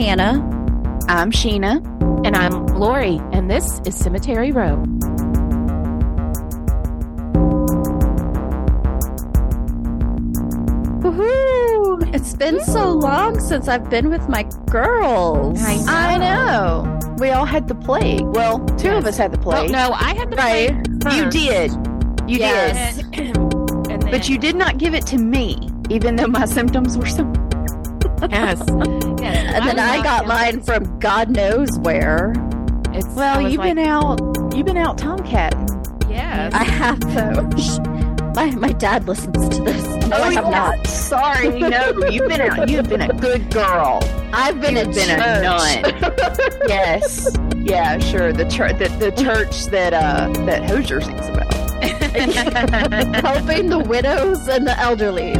Hannah. I'm Sheena. And I'm Lori, and this is Cemetery Row. Woohoo! It's been so long since I've been with my girls. I know. I know. We all had the plague. Well, two Yes. of us had the Well, plague. no, I had the Right. plague you did. You Yes. did. And, and then, But you did not give it to me, even though my symptoms were so. yes, yes. And then I was got locked mine from God knows where. It's, Well, you've like, been out. You've been out tomcat. Yes. I have though. My my dad listens to this. No, I have yeah. not. Sorry, no. You've been out. You've been a good girl. I've been a You've been a nun. yes. Yeah, sure. The church. The, the church that uh that Hozier sings about. helping the widows and the elderly.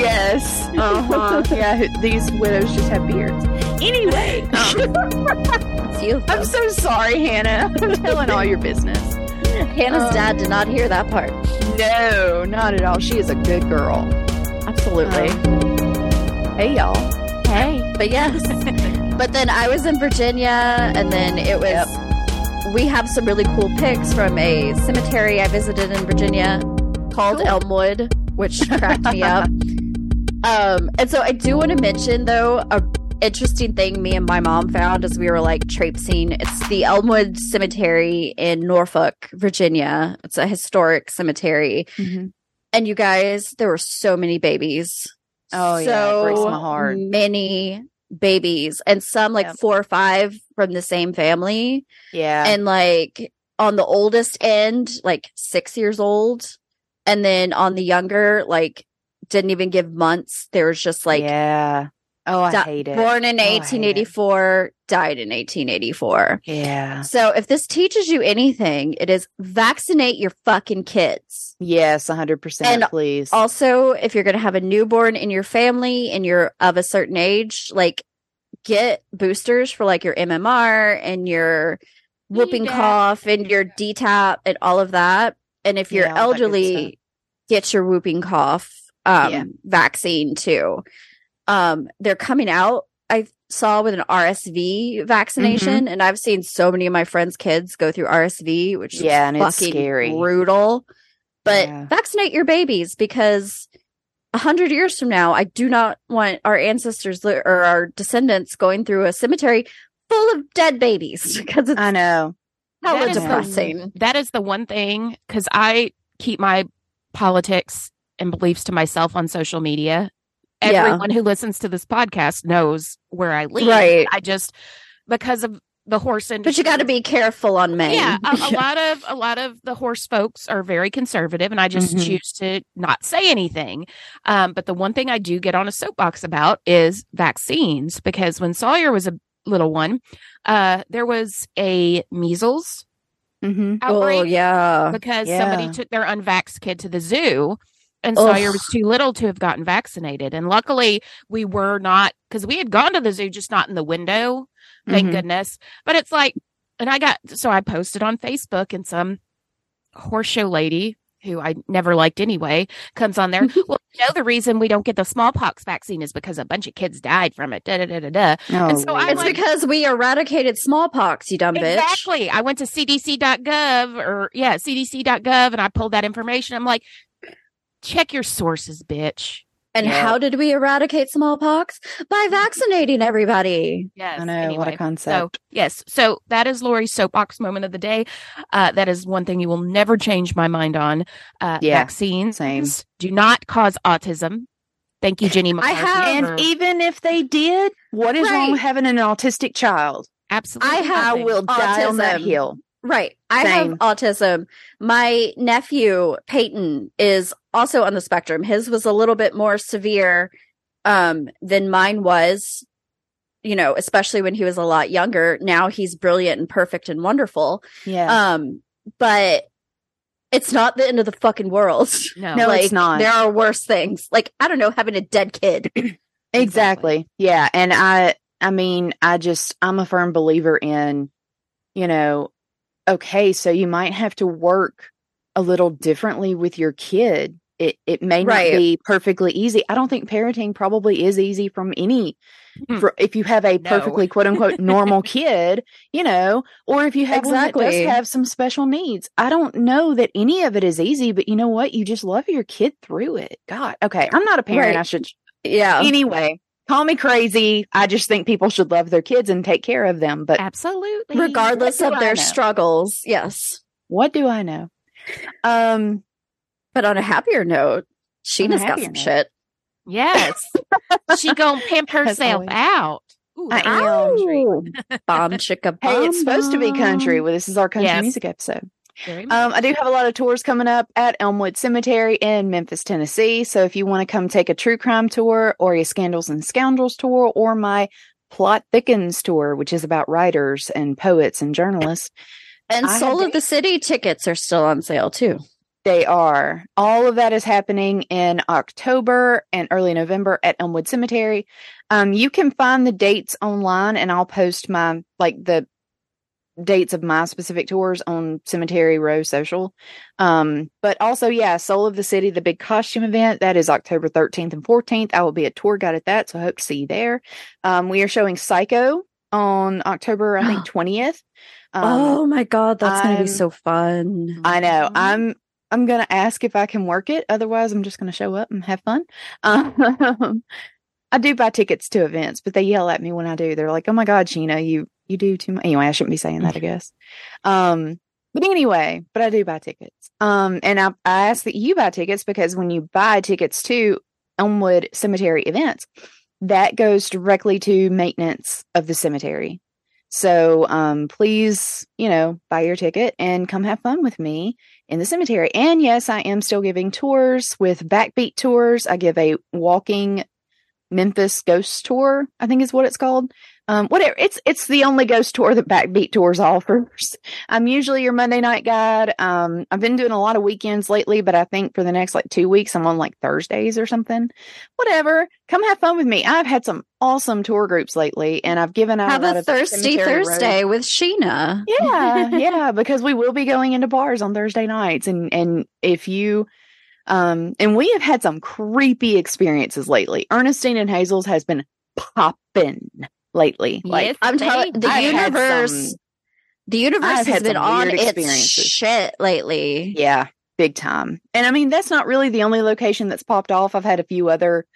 Yes. Uh huh. yeah. These widows just have beards. Anyway, um. I'm so sorry, Hannah. I'm telling all your business. Hannah's um, dad did not hear that part. No, not at all. She is a good girl. Absolutely. Hey, y'all. hey. But yes. but then I was in Virginia, and then it was. We have some really cool pics from a cemetery I visited in Virginia called Cool. Elmwood, which cracked me up. Um, and so I do want to mention though a interesting thing me and my mom found as we were like traipsing. It's the Elmwood Cemetery in Norfolk, Virginia. It's a historic cemetery, and you guys, there were so many babies. Oh, yeah, it breaks my heart. Many babies, and some like Yep. four or five from the same family, Yeah. and like on the oldest end, like six years old, and then on the younger, like didn't even give months. There was just like yeah. Oh, I di- hate it. born in Oh, I hate it. 1884, died in 1884. Yeah. So if this teaches you anything, it is vaccinate your fucking kids. Yes, 100%. And please. Also, if you're going to have a newborn in your family and you're of a certain age, like get boosters for like your MMR and your whooping DTaP. cough and your DTaP and all of that. And if you're Yeah, all that good elderly, get your whooping cough um, Yeah. vaccine too. Um, they're coming out. I saw with an RSV vaccination, and I've seen so many of my friends' kids go through RSV, which is Yeah, and it's scary. brutal. But Yeah. vaccinate your babies because a hundred years from now, I do not want our ancestors or our descendants going through a cemetery full of dead babies because it's I know. hella That is the- depressing. That is the one thing because I keep my politics and beliefs to myself on social media. Yeah. Everyone who listens to this podcast knows where I lean. Right. I just because of the horse industry. But you got to be careful on Maine. Yeah, a, a lot of a lot of the horse folks are very conservative, and I just Mhm. choose to not say anything. Um, but the one thing I do get on a soapbox about is vaccines, because when Sawyer was a little one, uh, there was a measles Mm-hmm. outbreak Oh yeah. because Yeah. somebody took their unvaxxed kid to the zoo. And Ugh. Sawyer was too little to have gotten vaccinated. And luckily, we were not, because we had gone to the zoo, just not in the window thank Mhm. goodness. But it's like, and I got so I posted on Facebook, and some horse show lady who I never liked anyway comes on there. well, you know, the reason we don't get the smallpox vaccine is because a bunch of kids died from it. Da da da da da. Oh, And so I It's like- because we eradicated smallpox, you dumb bitch. Exactly. I went to cdc.gov or yeah, cdc.gov, and I pulled that information. I'm like, check your sources, bitch. And Yeah. how did we eradicate smallpox? By vaccinating everybody. Yes. I know. What a concept. So yes, so that is Lori's soapbox moment of the day. Uh, that is one thing you will never change my mind on. Uh, Yeah, vaccines same. do not cause autism. Thank you, Jenny. McCarthy, have- and for- even if they did, what is wrong with having an autistic child? absolutely, I have- I nothing. will die on that Autism. hill. Right. I Same. have autism. My nephew, Peyton, is also on the spectrum. His was a little bit more severe um, than mine was, you know, especially when he was a lot younger. Now he's brilliant and perfect and wonderful. Yeah. Um, but it's not the end of the fucking world. No, No, like, it's not. There are worse things. Like, I don't know, having a dead kid. Exactly. Yeah. And I, I mean, I just, I'm a firm believer in, you know, okay, so you might have to work a little differently with your kid. It, it may not Right. be perfectly easy. I don't think parenting probably is easy from any Hmm. for if you have a No. perfectly quote unquote normal kid, you know, or if you have one that Exactly. does have some special needs. I don't know that any of it is easy, but you know what? You just love your kid through it. God, okay, I'm not a parent. Right. I should Yeah. anyway. Call me crazy. I just think people should love their kids and take care of them. But Absolutely. Regardless of I their know? struggles. Yes. what do I know? Um, But on a happier note, Sheena's got some note. shit. Yes. she gonna pimp herself out. Ooh, I am. a treat. Ow. Bomb chicka hey, bomb. it's supposed to be country. Well, this is our country Yes. music episode. Um, I do have a lot of tours coming up at Elmwood Cemetery in Memphis, Tennessee. So if you want to come take a true crime tour or a Scandals and Scoundrels tour or my Plot Thickens tour, which is about writers and poets and journalists, And I Soul of the City tickets are still on sale too. they are. All of that is happening in October and early November at Elmwood Cemetery. Um, you can find the dates online and I'll post my, like the dates of my specific tours on Cemetery Row Social. Um, but also, yeah, Soul of the City, the big costume event, that is October 13th and 14th. I will be a tour guide at that, so I hope to see you there. Um, we are showing Psycho on October, I think, 20th. Um, oh my god, that's gonna be so fun. I know. Mhm. I'm I'm gonna ask if I can work it. Otherwise, I'm just gonna show up and have fun. Um, I do buy tickets to events, but they yell at me when I do. They're like, "Oh my god, Sheena, you you do too much." Anyway, I shouldn't be saying that. I guess. Um, but anyway, but I do buy tickets. Um, and I I ask that you buy tickets because when you buy tickets to Elmwood Cemetery events, that goes directly to maintenance of the cemetery. So um, please, you know, buy your ticket and come have fun with me in the cemetery. And yes, I am still giving tours with Backbeat Tours. I give a walking Memphis ghost tour, I think is what it's called. Um, whatever. It's it's the only ghost tour that Backbeat Tours offers. I'm usually your Monday night guide. Um, I've been doing a lot of weekends lately, but I think for the next like two weeks, I'm on like Thursdays or something. Whatever. Come have fun with me. I've had some awesome tour groups lately, and I've given out Have a a thirsty Cemetery Row- Thursday with Sheena. yeah yeah because we will be going into bars on thursday nights and and if you um and we have had some creepy experiences lately ernestine and hazel's has been popping lately like Yes, I'm telling the I've universe. some- the universe has been on its shit lately. yeah big time and i mean that's not really the only location that's popped off i've had a few other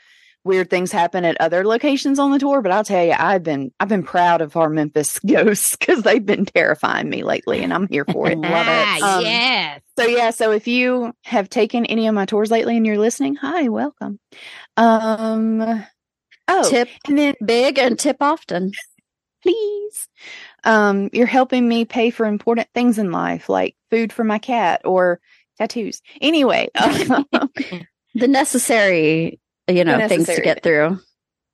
weird things happen at other locations on the tour but i'll tell you i've been i've been proud of our memphis ghosts because they've been terrifying me lately and i'm here for it Love it. Ah, Um, yes. So yeah, so if you have taken any of my tours lately and you're listening, hi, welcome. Um oh, Tip and then big and tip often. please. Um you're helping me pay for important things in life like food for my cat or tattoos. Anyway, The necessary, you know, things to get through.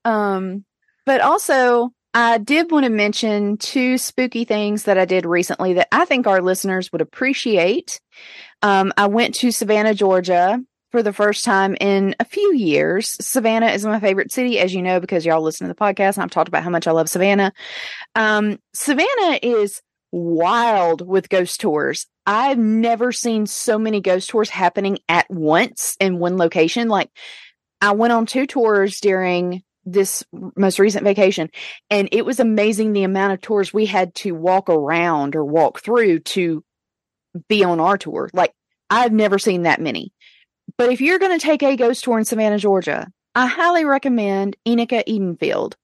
Um, but also, I did want to mention two spooky things that I did recently that I think our listeners would appreciate. Um, I went to Savannah, Georgia for the first time in a few years. Savannah is my favorite city, as you know, because y'all listen to the podcast and I've talked about how much I love Savannah. Um, Savannah is wild with ghost tours. I've never seen so many ghost tours happening at once in one location. Like, I went on two tours during this most recent vacation and it was amazing the amount of tours we had to walk around or walk through to be on our tour. Like I've never seen that many. But if you're going to take a ghost tour in Savannah, Georgia, I highly recommend Enika Edenfield.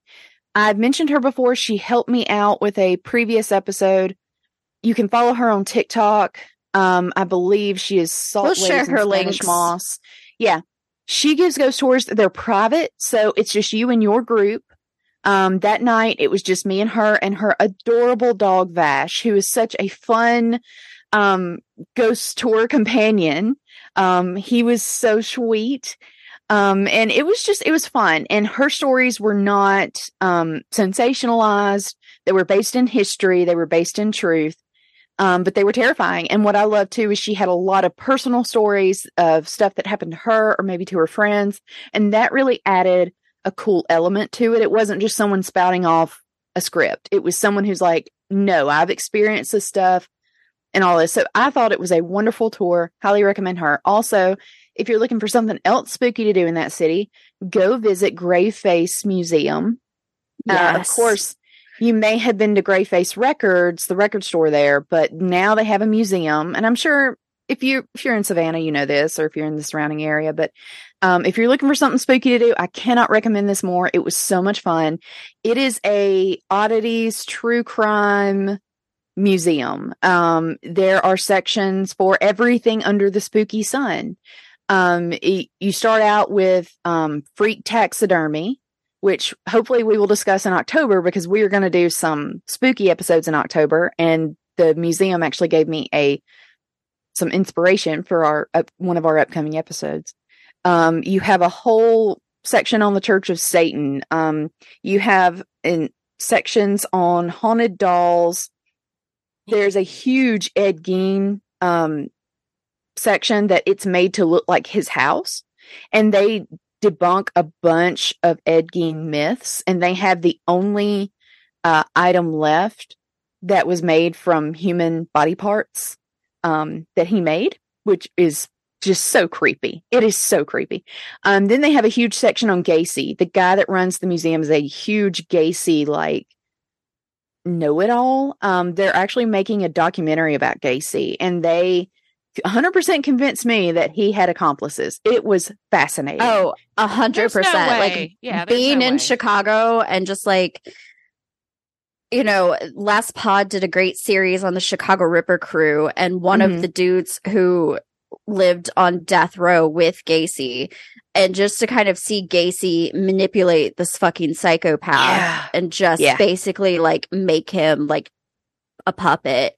I've mentioned her before. She helped me out with a previous episode. You can follow her on TikTok. Um, I believe she is Salt We'll share her Spanish links. Moss. Yeah, she gives ghost tours. They're private, so it's just you and your group. Um, that night it was just me and her and her adorable dog Vash, who is such a fun um ghost tour companion. Um, he was so sweet. Um, and it was just it was fun. And her stories were not um sensationalized. They were based in history, they were based in truth. Um, but they were terrifying. And what I love too is she had a lot of personal stories of stuff that happened to her or maybe to her friends. And that really added a cool element to it. It wasn't just someone spouting off a script. It was someone who's like, no, I've experienced this stuff and all this. So I thought it was a wonderful tour. Highly recommend her. Also, if you're looking for something else spooky to do in that city, go visit Graveface Museum. Uh, of course, you may have been to Graveface Records, the record store there, but now they have a museum, and I'm sure if you if you're in Savannah, you know this, or if you're in the surrounding area. But um, if you're looking for something spooky to do, I cannot recommend this more. It was so much fun. It is a oddities true crime museum. Um, there are sections for everything under the spooky sun. Um, y- you start out with um, freak taxidermy, which hopefully we will discuss in October because we are going to do some spooky episodes in October. And the museum actually gave me a some inspiration for our up, one of our upcoming episodes. Um, you have a whole section on the Church of Satan. Um, you have in sections on haunted dolls. There's a huge Ed Gein um, section that it's made to look like his house, and they debunk a bunch of Ed Gein myths, and they have the only uh, item left that was made from human body parts um, that he made, which is just so creepy. It is so creepy. Um, then they have a huge section on Gacy. The guy that runs the museum is a huge Gacy like know it all. Um, they're actually making a documentary about Gacy, and they 100% convinced me that he had accomplices. It was fascinating. Oh, a hundred There's no percent. Like Yeah, being no in way. Chicago and just like you know, last pod did a great series on the Chicago Ripper crew, and one Mhm. of the dudes who lived on death row with Gacy, and just to kind of see Gacy manipulate this fucking psychopath Yeah. and just Yeah. basically like make him like a puppet.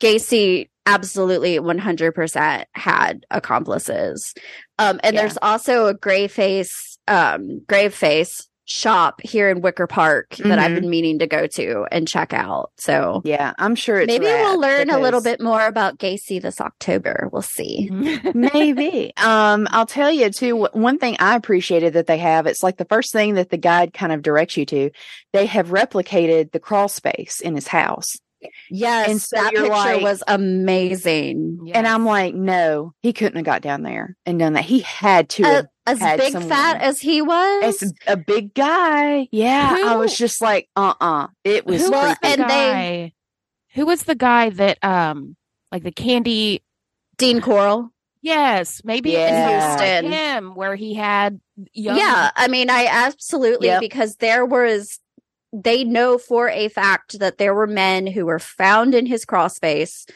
Gacy absolutely 100% had accomplices. Um, and Yeah. there's also a gray face, um, grave face shop here in Wicker Park that I've Mhm. been meaning to go to and check out. So Yeah, I'm sure it's maybe we'll learn a little bit more about Gacy this October. We'll see. Maybe. Um, I'll tell you too. One thing I appreciated that they have. It's like the first thing that the guide kind of directs you to. They have replicated the crawl space in his house, Yes, And so that picture like- was amazing. and I'm like, no, he couldn't have got down there and done that. He had to. Uh, have as had big someone- fat as he was. as a big guy. Yeah, I was just like, uh, uh It was Who was the And they- guy? Who was the guy that um like the candy? Dean Corll. Yes, maybe it was Yeah. like Houston. him where he had young. Yeah, I mean, I absolutely Yep. because there was they know for a fact that there were men who were found in his crawl space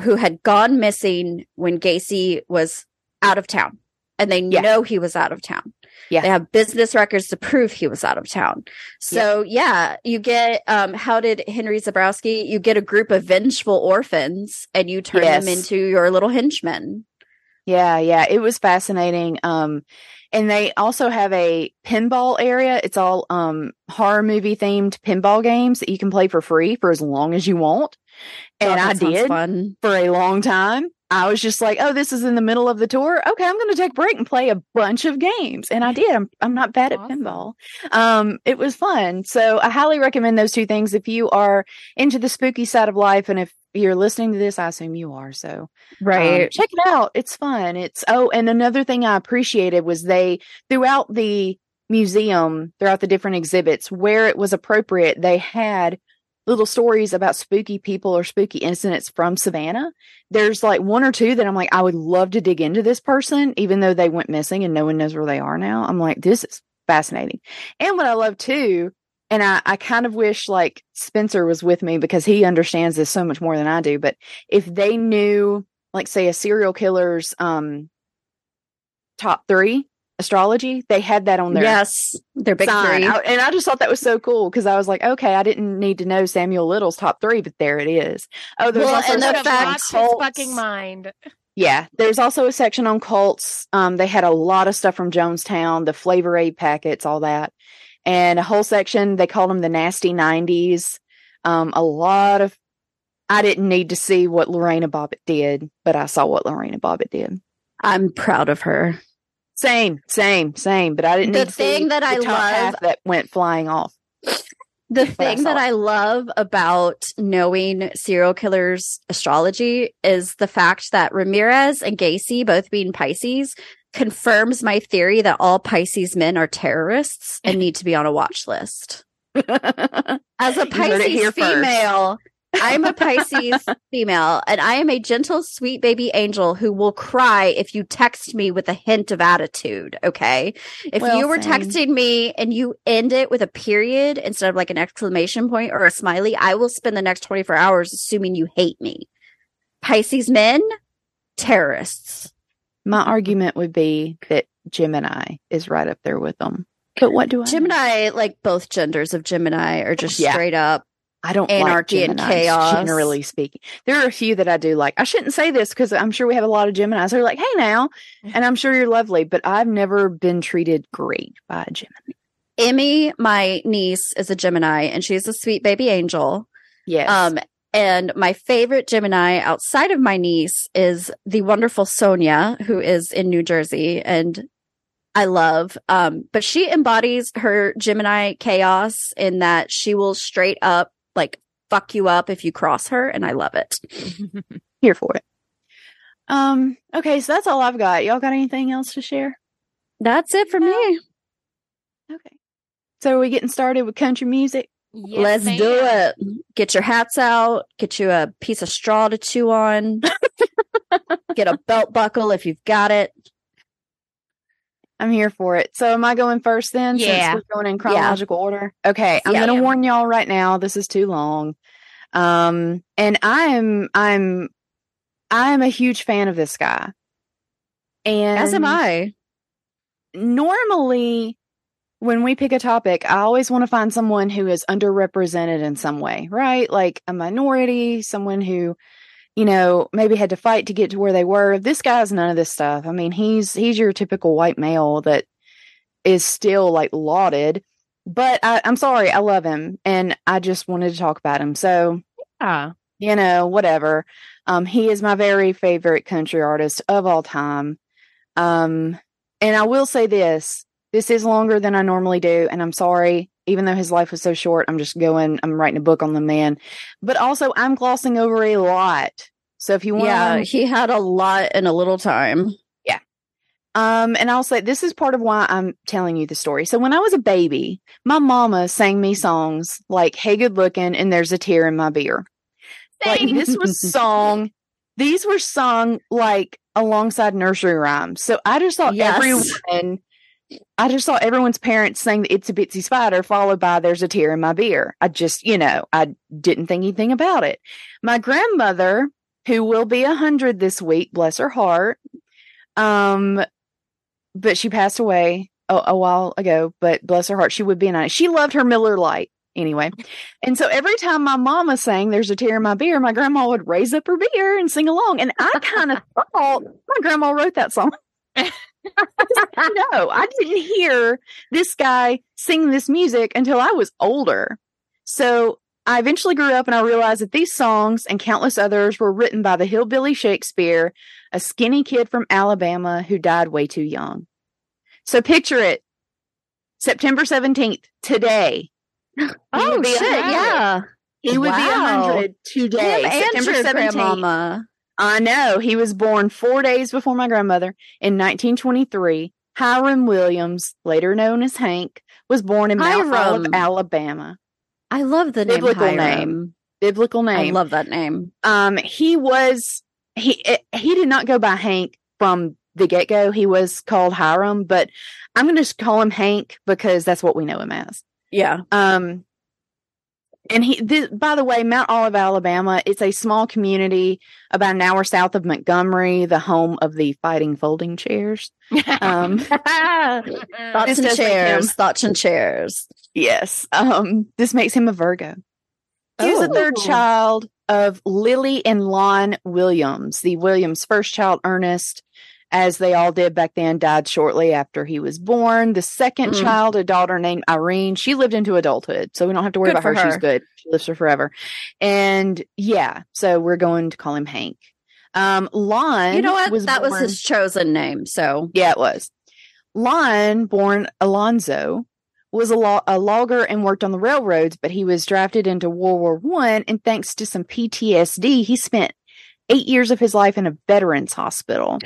who had gone missing when Gacy was out of town. And they Yeah. know he was out of town. Yeah. They have business records to prove he was out of town. So yeah, you get um how did Henry Zebrowski, you get a group of vengeful orphans and you turn them into your little henchmen. Yeah, yeah, it was fascinating. Um, and they also have a pinball area. It's all um horror movie themed pinball games that you can play for free for as long as you want. And Oh, I did fun. for a long time. I was just like, "Oh, this is in the middle of the tour. Okay, I'm going to take a break and play a bunch of games." And I did. I'm I'm not bad at pinball. Um, it was fun. So I highly recommend those two things if you are into the spooky side of life, and if you're listening to this, I assume you are. So um, check it out. It's fun. It's oh, and another thing I appreciated was they throughout the museum, throughout the different exhibits, where it was appropriate, they had little stories about spooky people or spooky incidents from Savannah. There's like one or two that I'm like, I would love to dig into this person, even though they went missing and no one knows where they are now. I'm like, this is fascinating. And what I love too, and I, I kind of wish like Spencer was with me because he understands this so much more than I do. But if they knew, like, say, a serial killer's um top three astrology, they had that on their yes, they're big sign. three. I- and I just thought that was so cool because I was like, okay, I didn't need to know Samuel Little's top three, but there it is. Oh, there's Well, also and a the fact- lost his cults. fucking mind. Yeah, there's also a section on cults. Um, they had a lot of stuff from Jonestown, the Flavor Aid packets, all that, and a whole section. They called them the nasty '90s. Um, a lot of. I didn't need to see what Lorena Bobbitt did, but I saw what Lorena Bobbitt did. I'm proud of her. Same, same, same. But I didn't The need to see thing that the I top love- half that went flying off. The I thing that saw. I love about knowing serial killers' astrology is the fact that Ramirez and Gacy, both being Pisces, confirms my theory that all Pisces men are terrorists and need to be on a watch list. As a You heard it here Pisces female, I'm a Pisces female, and I am a gentle, sweet baby angel who will cry if you text me with a hint of attitude. Okay. If Well, you were same. texting me and you end it with a period instead of like an exclamation point or a smiley, I will spend the next 24 hours assuming you hate me. Pisces men, terrorists. My argument would be that Gemini is right up there with them. But what do I? know? Gemini, like both genders of Gemini, are just Yeah. straight up. I don't Anarchy like and chaos. Generally speaking, there are a few that I do like. I shouldn't say this because I'm sure we have a lot of Geminis who are like, "Hey, now," and I'm sure you're lovely, but I've never been treated great by a Gemini. Emmy, my niece, is a Gemini, and she's a sweet baby angel. Yes. Um, and my favorite Gemini outside of my niece is the wonderful Sonia, who is in New Jersey, and I love. Um, but she embodies her Gemini chaos in that she will straight up like fuck you up if you cross her, and I love it. Here for it. Um. Okay, so that's all I've got. Y'all got anything else to share? That's it for me. Okay. So are we getting started with country music? Yes, Let's ma'am. do it. Get your hats out. Get you a piece of straw to chew on. get a belt buckle if you've got it. I'm here for it. So am I going first then? Yeah. Since we're going in chronological order. Okay. I'm Yeah. gonna warn y'all right now, this is too long. Um and I am I'm I'm a huge fan of this guy. And As am I. normally when we pick a topic, I always want to find someone who is underrepresented in some way, right? Like a minority, someone who, you know, maybe had to fight to get to where they were. This guy's none of this stuff. I mean, he's he's your typical white male that is still like lauded. But I, I'm sorry, I love him and I just wanted to talk about him. So Ah, you know, whatever. Um, he is my very favorite country artist of all time. Um, and I will say this this is longer than I normally do, and I'm sorry, even though his life was so short, I'm just going, I'm writing a book on the man. But also, I'm glossing over a lot. So if you want Yeah, he had a lot in a little time. Yeah. Um, and I'll say this is part of why I'm telling you the story. So when I was a baby, my mama sang me songs like "Hey, good looking" and "There's a tear in my beer." Like this was song. These were sung like alongside nursery rhymes. So I just thought Yes. everyone. I just saw everyone's parents sing the "It's a Bitsy Spider" followed by "There's a tear in my beer." I just, you know, I didn't think anything about it. My grandmother, who will be a hundred this week, bless her heart, um, but she passed away a, a while ago. But bless her heart, she would be a She loved her Miller Lite anyway, and so every time my mama sang "There's a tear in my beer," my grandma would raise up her beer and sing along, and I kind of thought my grandma wrote that song. no, I didn't hear this guy sing this music until I was older. So I eventually grew up and I realized that these songs and countless others were written by the hillbilly Shakespeare, a skinny kid from Alabama who died way too young. So picture it. September 17th, today. Oh shit! Yeah, He would be Wow. 100 today. September your 17th. grandmama. I know. He was born four days before my grandmother in 1923. Hiram Williams, later known as Hank, was born in Mount Olive, Hiram. Alabama. I love the name Biblical Hiram. name. Biblical name. I love that name. um, he was he he did not go by Hank from the get go. He was called Hiram, but I'm going to call him Hank because that's what we know him as. Yeah. Um, and he, this, by the way, Mount Olive, Alabama, it's a small community about an hour south of Montgomery, the home of the fighting folding chairs. Um, Thoughts and chairs. Thoughts and chairs. yes. Um, this makes him a Virgo. He was the third Oh. child of Lily and Lon Williams. The Williams' first child, Ernest, as they all did back then, died shortly after he was born. The second Mm. child, a daughter named Irene, she lived into adulthood, so we don't have to worry Good about her. for She's good. She lives for forever. And yeah, so we're going to call him Hank. Um, Lon, You know what? Was that was his chosen name. So yeah, it was. Lon, born Alonzo, was a, a logger and worked on the railroads, but he was drafted into World War One, and thanks to some PTSD, he spent eight years of his life in a veterans hospital.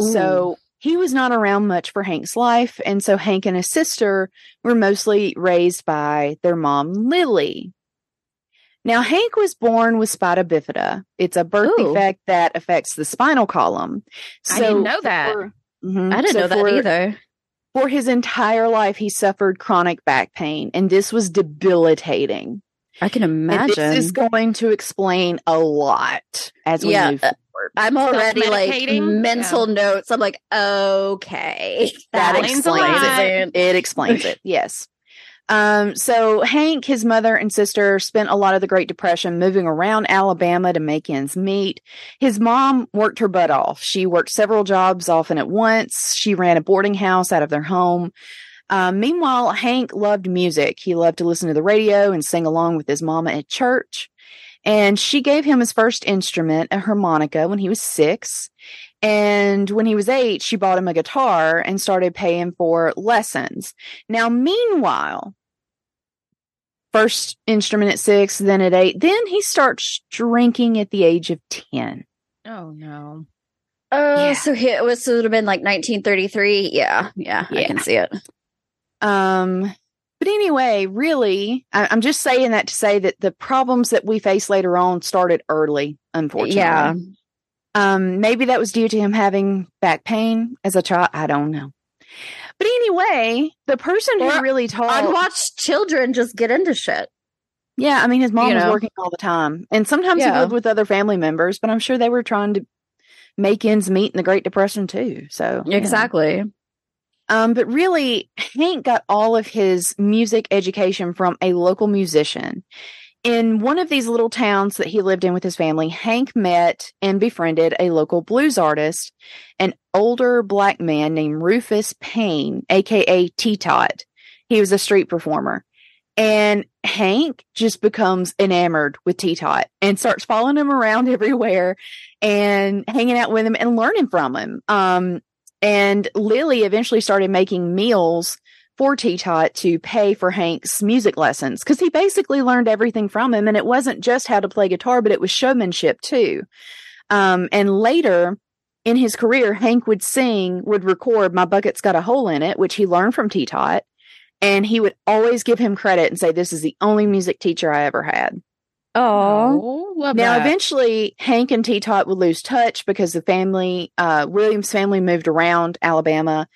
So he was not around much for Hank's life, and so Hank and his sister were mostly raised by their mom, Lily. Now, Hank was born with spina bifida. It's a birth Ooh. defect that affects the spinal column. I didn't know that. for- Mhm. I didn't So know that for- either. For his entire life, he suffered chronic back pain, and this was debilitating. I can And imagine. this is going to explain a lot as we Yeah, move uh, forward. I'm already like Self-medicating? mental notes. I'm like, okay, That explains a explains lot. it. It explains it. Yes. Um, so Hank, his mother and sister spent a lot of the Great Depression moving around Alabama to make ends meet. His mom worked her butt off. She worked several jobs often at once. She ran a boarding house out of their home. Um, meanwhile, Hank loved music. He loved to listen to the radio and sing along with his mama at church. And she gave him his first instrument, a harmonica, when he was six. And when he was eight, she bought him a guitar and started paying for lessons. Now, meanwhile, first instrument at six, then at eight, then he starts drinking at the age of 10. Oh no. Oh, Yeah. so it was so it would have been like 1933. Yeah, yeah, I can see it. Um, but anyway, really, I, I'm just saying that to say that the problems that we face later on started early, unfortunately. Yeah, Um, maybe that was due to him having back pain as a child. I don't know. But anyway, the person who really taught unwatched children just get into shit. Yeah, I mean, his mom You was know? working all the time, and sometimes he lived with other family members. But I'm sure they were trying to make ends meet in the Great Depression too. So Exactly. know. Um, but really, Hank got all of his music education from a local musician. In one of these little towns that he lived in with his family, Hank met and befriended a local blues artist, an older black man named Rufus Payne, aka Tee Tot. He was a street performer. And Hank just becomes enamored with Tee Tot and starts following him around everywhere and hanging out with him and learning from him. Um, and Lily eventually started making meals for Tee Tot to pay for Hank's music lessons because he basically learned everything from him. And it wasn't just how to play guitar, but it was showmanship too. Um, and later in his career, Hank would sing, would record My Bucket's Got a Hole in It, which he learned from Tee Tot. And he would always give him credit and say, This is the only music teacher I ever had. Oh, Now, that. eventually, Hank and Tee Tot would lose touch because the family, uh, Williams' family moved around Alabama.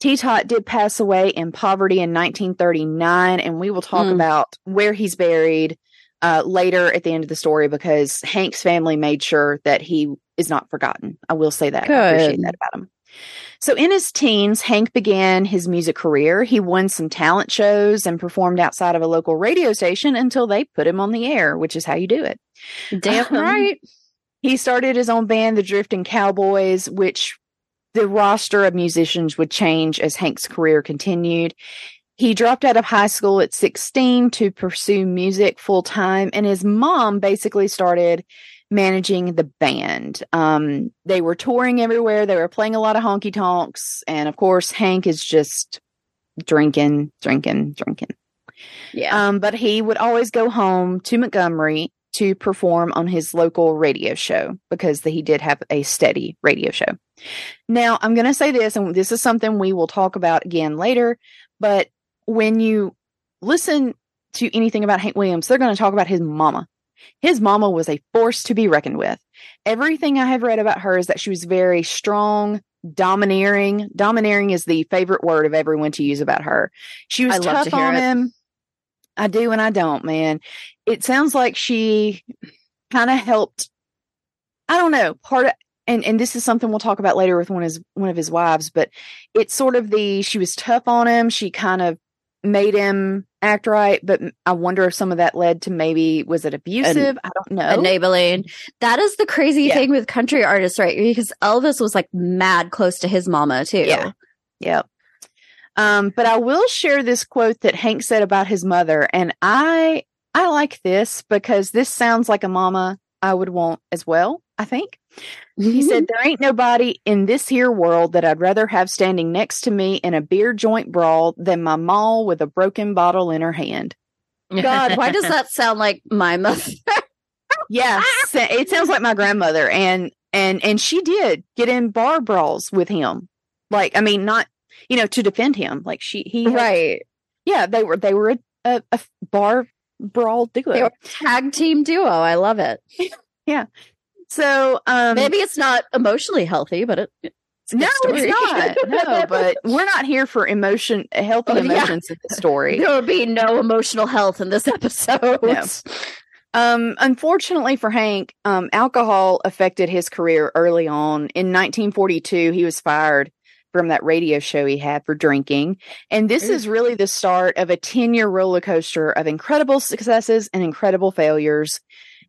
Tee Tot did pass away in poverty in 1939, and we will talk Mm. about where he's buried uh, later at the end of the story because Hank's family made sure that he is not forgotten. I will say that. I appreciate that about him. So, in his teens, Hank began his music career. He won some talent shows and performed outside of a local radio station until they put him on the air, which is how you do it. damn Um, right. He started his own band, the Drifting Cowboys, which the roster of musicians would change as Hank's career continued. He dropped out of high school at 16 to pursue music full time, and his mom basically started managing the band. Um, they were touring everywhere, they were playing a lot of honky tonks, and of course, Hank is just drinking, drinking, drinking. Yeah. Um, but he would always go home to Montgomery to perform on his local radio show because the, he did have a steady radio show. Now, I'm going to say this, and this is something we will talk about again later, but when you listen to anything about Hank Williams, they're going to talk about his mama. His mama was a force to be reckoned with. Everything I have read about her is that she was very strong, domineering. Domineering is the favorite word of everyone to use about her. She was I love to tough on it. him. I do and I don't, man. It sounds like she kind of helped. I don't know part of, and and this is something we'll talk about later with one of his one of his wives, but it's sort of the she was tough on him. She kind of made him act right, but I wonder if some of that led to maybe was it abusive? I don't know. Enabling. That is the crazy Yeah. thing with country artists, right? Because Elvis was like mad close to his mama too. Yeah. Yep. Um, but I will share this quote that Hank said about his mother, and I I like this because this sounds like a mama I would want as well. I think he said, mm-hmm. "There ain't nobody in this here world that I'd rather have standing next to me in a beer joint brawl than my ma with a broken bottle in her hand." God, why does that sound like my mother? yes, it sounds like my grandmother, and and and she did get in bar brawls with him Like, I mean, not you know to defend him. Like she, he, had- Right. Yeah, they were they were a, a, a bar brawl duo. They were a tag team duo. I love it. so um, Maybe it's not emotionally healthy, but it, it's no, story. it's not. No, but we're not here for emotion, healthy Oh, yeah. emotions in the story. There will be no emotional health in this episode. No. Um, unfortunately for Hank, um, alcohol affected his career early on. In 1942, he was fired from that radio show he had for drinking. And this Ooh. is really the start of a 10 year roller coaster of incredible successes and incredible failures.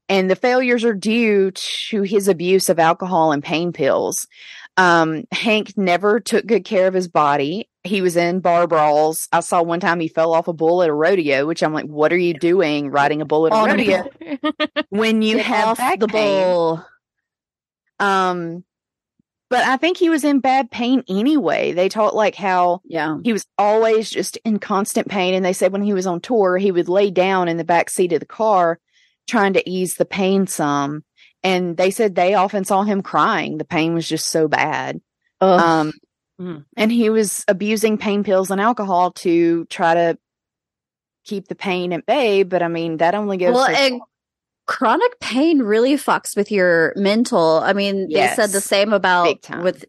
And the failures are due to his abuse of alcohol and pain pills. Um, Hank never took good care of his body. He was in bar brawls. I saw one time he fell off a bull at a rodeo, which I'm like, what are you doing riding a bull at a rodeo when you Get have back the pain? bowl. Um, but I think he was in bad pain anyway. They taught like how Yeah. he was always just in constant pain. And they said when he was on tour, he would lay down in the back seat of the car trying to ease the pain some. And they said they often saw him crying. The pain was just so bad. Ugh. Um, Mm. and he was abusing pain pills and alcohol to try to keep the pain at bay. But I mean, that only goes. well, and chronic pain really fucks with your mental. I mean, they said the same about with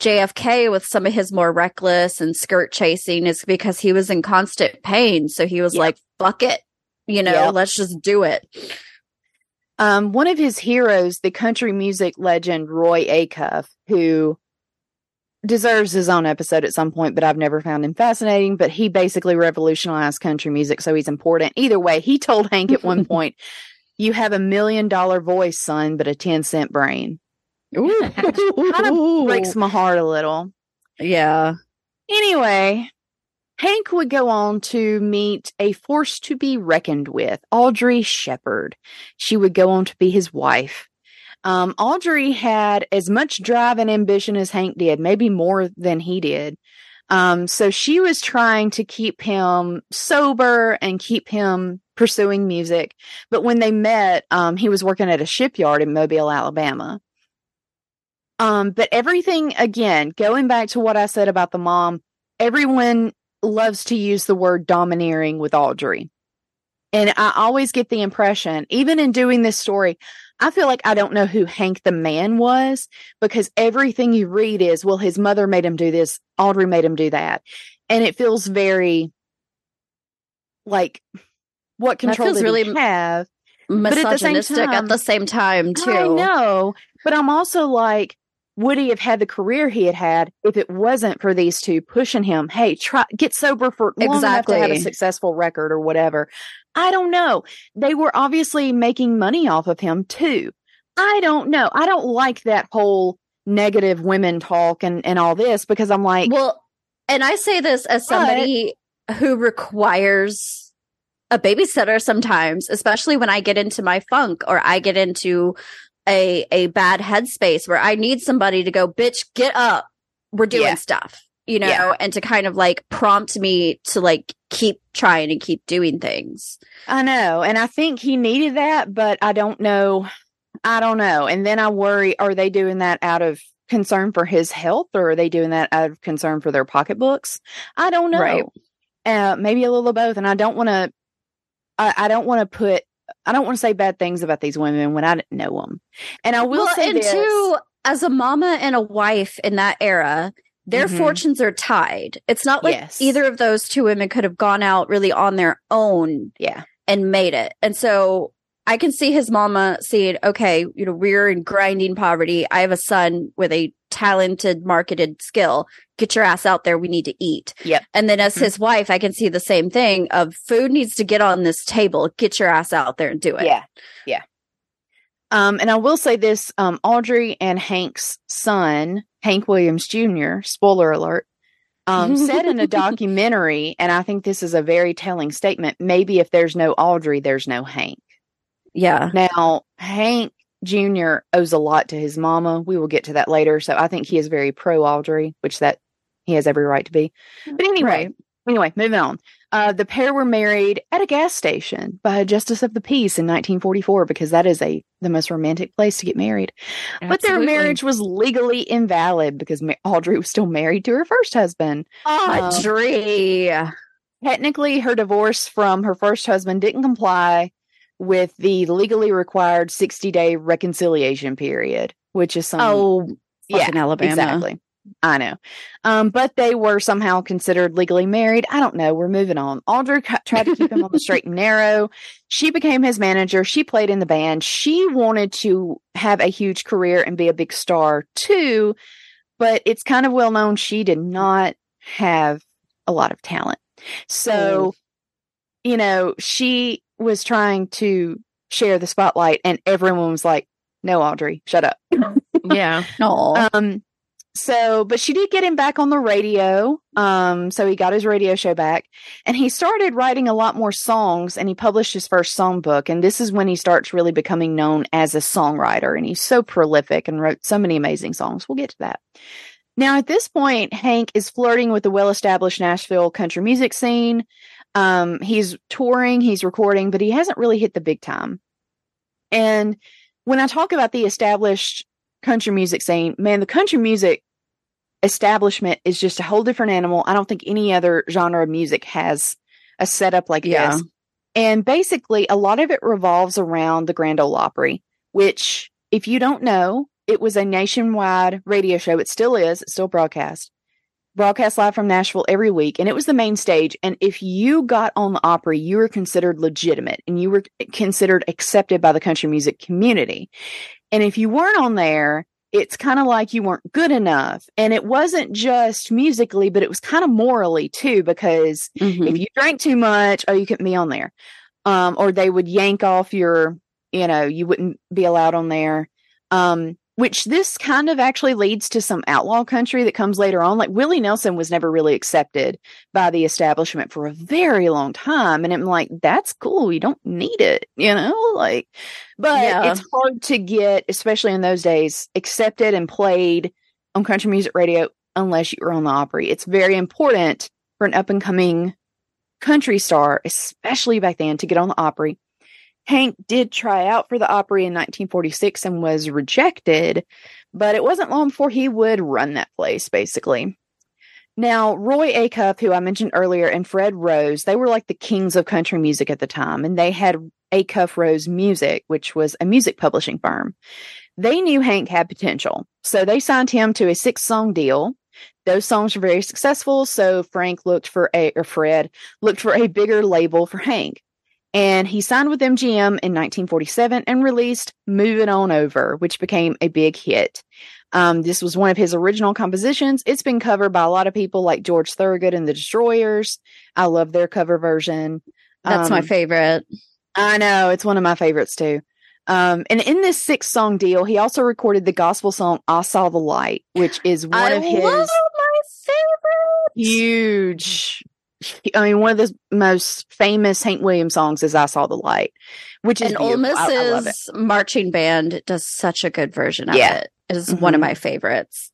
JFK with some of his more reckless and skirt chasing is because he was in constant pain. So he was Yep. like, fuck it. You know, Yep. let's just do it. Um, one of his heroes, the country music legend Roy Acuff, who deserves his own episode at some point, but I've never found him fascinating. But he basically revolutionized country music, so he's important. Either way, he told Hank at one point, "You have a million dollar voice, son, but a ten cent brain." Kind of breaks my heart a little. Yeah. Anyway, Hank would go on to meet a force to be reckoned with, Audrey Sheppard. She would go on to be his wife. Um, Audrey had as much drive and ambition as Hank did, maybe more than he did. Um, so she was trying to keep him sober and keep him pursuing music. But when they met, um, he was working at a shipyard in Mobile, Alabama. Um, but everything again, going back to what I said about the mom, everyone loves to use the word domineering with Audrey. And I always get the impression, even in doing this story, I feel like I don't know who Hank the man was because everything you read is, well, his mother made him do this, Audrey made him do that. And it feels very like what control did really have? at the same Misogynistic at the same time, too. I know, but I'm also like, would he have had the career he had had if it wasn't for these two pushing him? Hey, try get sober for long enough to have a successful record or whatever. I don't know. They were obviously making money off of him too. I don't know. I don't like that whole negative women talk and and all this because I'm like, Well, and I say this as somebody who requires a babysitter sometimes, especially when I get into my funk or I get into a a bad headspace where I need somebody to go, bitch, get up. We're doing Yeah. stuff. You know, Yeah. and to kind of like prompt me to like keep trying and keep doing things. I know. And I think he needed that, but I don't know. I don't know. And then I worry are they doing that out of concern for his health or are they doing that out of concern for their pocketbooks? I don't know. Right. Uh, maybe a little of both. And I don't want to, I, I don't want to put, I don't want to say bad things about these women when I didn't know them. And I will well, say and this. two, as a mama and a wife in that era, their Mhm. fortunes are tied. It's not like Yes. either of those two women could have gone out really on their own yeah. and made it. And so I can see his mama saying, okay, you know, we're in grinding poverty. I have a son with a talented marketed skill. Get your ass out there. We need to eat. Yep. And then as Mhm. his wife, I can see the same thing of food needs to get on this table. Get your ass out there and do it. Yeah. Yeah. Um, and I will say this, um, Audrey and Hank's son, Hank Williams Jr., spoiler alert, um, said in a documentary, and I think this is a very telling statement. Maybe if there's no Audrey, there's no Hank. Yeah. Now, Hank Jr. owes a lot to his mama. We will get to that later. So I think he is very pro Audrey, which that he has every right to be. But anyway, Right. anyway, moving on. Uh, the pair were married at a gas station by a justice of the peace in 1944 because that is a the most romantic place to get married. But their marriage was legally invalid because Ma- Audrey was still married to her first husband. Audrey. Technically, her divorce from her first husband didn't comply with the legally required 60 day reconciliation period, which is some oh, yeah, Alabama. Exactly. I know. Um, but they were somehow considered legally married. I don't know. We're moving on. Audrey c- tried to keep him on the straight and narrow. She became his manager. She played in the band. She wanted to have a huge career and be a big star too. But it's kind of well known she did not have a lot of talent. So, you know, she was trying to share the spotlight and everyone was like, no, Audrey, shut up. Yeah. No. Um, so, but she did get him back on the radio. Um, so he got his radio show back and he started writing a lot more songs and he published his first songbook. And this is when he starts really becoming known as a songwriter. And he's so prolific and wrote so many amazing songs. We'll get to that. Now, at this point, Hank is flirting with the well established Nashville country music scene. Um, he's touring, he's recording, but he hasn't really hit the big time. And when I talk about the established country music scene, man, the country music establishment is just a whole different animal. I don't think any other genre of music has a setup like Yeah. this. And basically, a lot of it revolves around the Grand Ole Opry, which, if you don't know, it was a nationwide radio show. It still is, it's still broadcast. Broadcast live from Nashville every week, and it was the main stage. And if you got on the Opry, you were considered legitimate and you were considered accepted by the country music community. And if you weren't on there, it's kind of like you weren't good enough. And it wasn't just musically, but it was kind of morally too, because Mhm. if you drank too much, oh, you couldn't be on there. Um, or they would yank off your, you know, you wouldn't be allowed on there. Um, which this kind of actually leads to some outlaw country that comes later on. Like Willie Nelson was never really accepted by the establishment for a very long time. And I'm like, that's cool. You don't need it, you know, like, but Yeah. it's hard to get, especially in those days, accepted and played on country music radio unless you were on the Opry. It's very important for an up and coming country star, especially back then, to get on the Opry. Hank did try out for the Opry in 1946 and was rejected, but it wasn't long before he would run that place, basically. Now, Roy Acuff, who I mentioned earlier, and Fred Rose, they were like the kings of country music at the time, and they had Acuff Rose Music, which was a music publishing firm. They knew Hank had potential, so they signed him to a six song deal. Those songs were very successful, so Frank looked for a, or Fred looked for a bigger label for Hank. And he signed with MGM in 1947 and released Move It On Over, which became a big hit. Um, this was one of his original compositions. It's been covered by a lot of people like George Thorogood and the Destroyers. I love their cover version. That's my Um, favorite. I know it's one of my favorites too. Um, and in this six song deal, he also recorded the gospel song "I Saw the Light," which is one I of his love my favorite. huge. I mean, one of the most famous Hank Williams songs is "I Saw the Light," which is And Ole beautiful. I- I love it. Miss's marching band does such a good version of Yeah. it. It is one of Mhm. my favorites.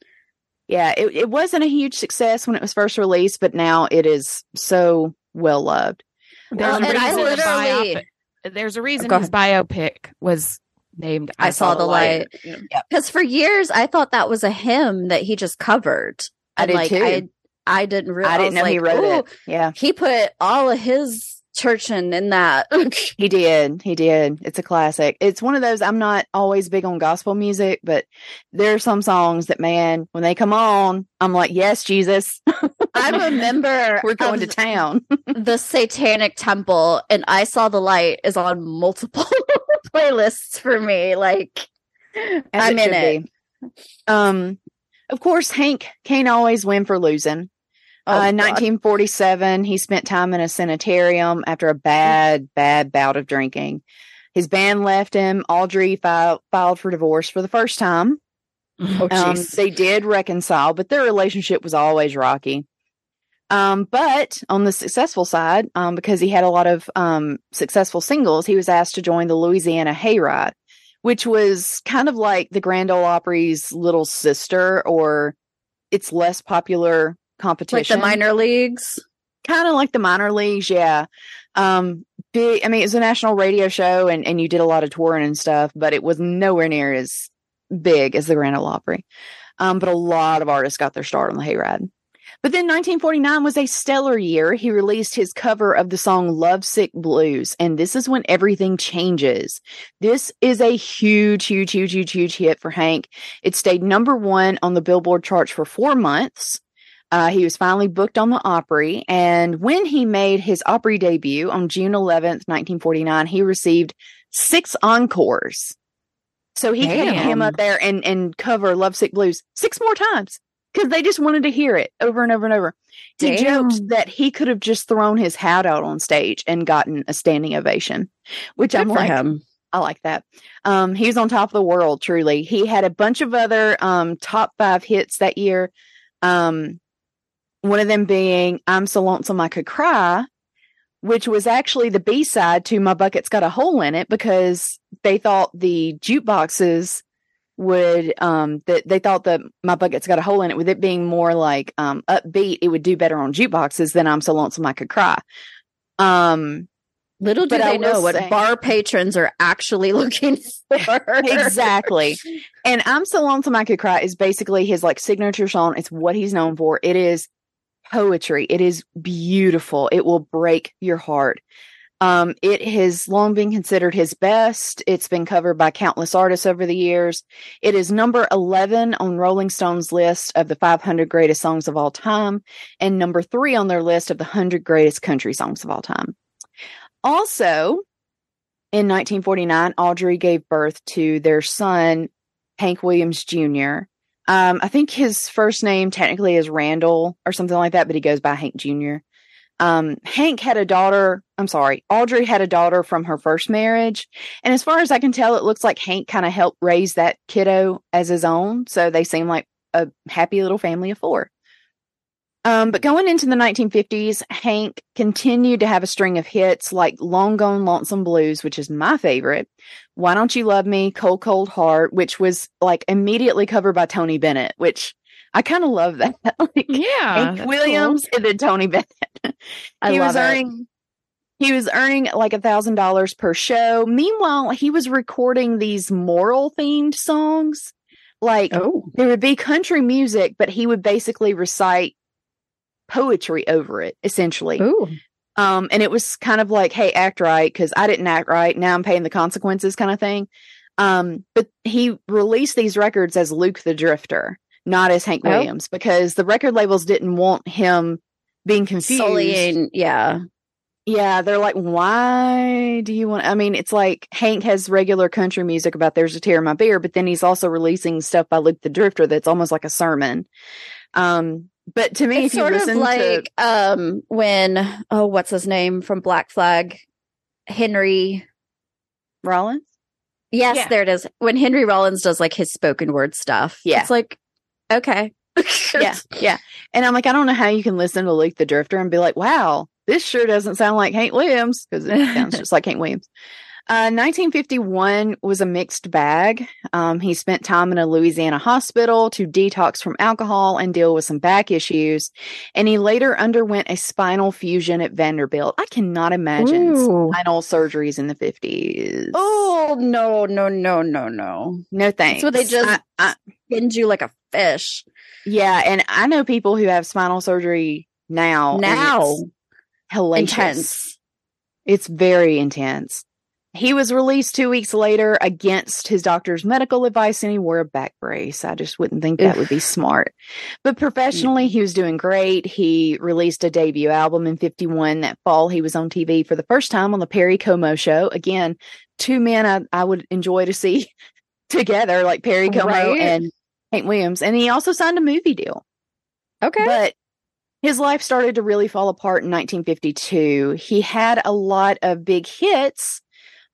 Yeah, it, it wasn't a huge success when it was first released, but now it is so well loved. There's Well, a reason his literally- biopic- there's a reason Go his biopic was named I Saw the Light. Yep. Because for years I thought that was a hymn that he just covered. I And, did like too. I I didn't realize I didn't know he like, wrote it. Yeah, He put all of his church in, in that. he did. He did. It's a classic. It's one of those. I'm not always big on gospel music, but there are some songs that, man, when they come on, I'm like, yes, Jesus, I remember we're going to town. the Satanic Temple and I Saw the Light is on multiple playlists for me. Like As I'm in should it. be. Um, of course, Hank can't always win for losing. Oh, uh, in 1947, he spent time in a sanitarium after a bad, bad bout of drinking. His band left him. Audrey filed, filed for divorce for the first time. Oh, Um, they did reconcile, but their relationship was always rocky. Um, but on the successful side, um, because he had a lot of um, successful singles, he was asked to join the Louisiana Hayride, which was kind of like the Grand Ole Opry's little sister, or its less popular like the minor leagues. kind of like the minor leagues, yeah. Um, big. I mean, it's a national radio show, and and you did a lot of touring and stuff, but it was nowhere near as big as the Grand Ole Opry. Um, but a lot of artists got their start on the Hayride. But then 1949 was a stellar year. He released his cover of the song Lovesick Blues, and this is when everything changes. This is a huge, huge, huge, huge, huge hit for Hank. It stayed number one on the Billboard charts for four months. Uh, he was finally booked on the Opry, and when he made his Opry debut on June 11th, 1949, he received six encores. So he could Damn. come up there and, and cover Lovesick Blues six more times because they just wanted to hear it over and over and over. He Damn. joked that he could have just thrown his hat out on stage and gotten a standing ovation, which I'm for like, him. I like that. Um, he was on top of the world, truly. He had a bunch of other um, top five hits that year. Um, one of them being I'm So Lonesome I Could Cry, which was actually the B side to My Bucket's Got a Hole in It because they thought the jukeboxes would um that they thought that my bucket's got a hole in it with it being more like um upbeat it would do better on jukeboxes than i'm so lonesome i could cry um Little do they know what say- bar patrons are actually looking for. exactly. And I'm so lonesome I could cry is basically his like signature song. It's what he's known for. It is poetry. It is beautiful. It will break your heart. Um, it has long been considered his best. It's been covered by countless artists over the years. It is number 11 on Rolling Stone's list of the 500 greatest songs of all time and number three on their list of the 100 greatest country songs of all time. Also, in 1949, Audrey gave birth to their son, Hank Williams Jr. Um, I think his first name technically is Randall or something like that, but he goes by Hank Jr. Um, Hank had a daughter. I'm sorry, Audrey had a daughter from her first marriage. And as far as I can tell, it looks like Hank kind of helped raise that kiddo as his own. So they seem like a happy little family of four. Um, but going into the 1950s, Hank continued to have a string of hits like Long Gone Lonesome Blues, which is my favorite. Why Don't You Love Me? Cold Cold Heart, which was like immediately covered by Tony Bennett, which I kind of love that. like, Yeah. Hank Williams and then Tony Bennett. I he love was it. earning he was earning like a thousand dollars per show. Meanwhile, he was recording these moral themed songs. Like Oh, there would be country music, but he would basically recite poetry over it, essentially. ooh, Um, and it was kind of like, hey, act right, because I didn't act right. Now I'm paying the consequences kind of thing. Um, but he released these records as Luke the Drifter, not as Hank Oh. Williams, because the record labels didn't want him being confused. Yeah, Yeah, they're like, why do you want? I mean, it's like Hank has regular country music about "There's a Tear in My Beer," but then he's also releasing stuff by Luke the Drifter that's almost like a sermon. Um, but to me, it's if you sort of like to um when oh, what's his name from Black Flag, Henry. Rollins, Yes, Yeah. there it is. When Henry Rollins does like his spoken word stuff, Yeah. it's like okay, yeah, yeah, and I'm like, I don't know how you can listen to Luke the Drifter and be like, wow, this sure doesn't sound like Hank Williams because it sounds just like Hank Williams. Uh, 1951 was a mixed bag. Um, he spent time in a Louisiana hospital to detox from alcohol and deal with some back issues. And he later underwent a spinal fusion at Vanderbilt. I cannot imagine Ooh. spinal surgeries in the 50s. Oh no, no, no, no, no! no thanks. what they just- I- I- Spins you like a fish. yeah. And I know people who have spinal surgery now. and now, it's hellacious. intense. It's very intense. He was released two weeks later against his doctor's medical advice and he wore a back brace. I just wouldn't think that would be smart. But professionally, he was doing great. He released a debut album in 51 that fall. He was on TV for the first time on the Perry Como show. Again, two men I, I would enjoy to see together, like Perry Como Right. and Hank Williams. And he also signed a movie deal. Okay, But his life started to really fall apart in 1952. He had a lot of big hits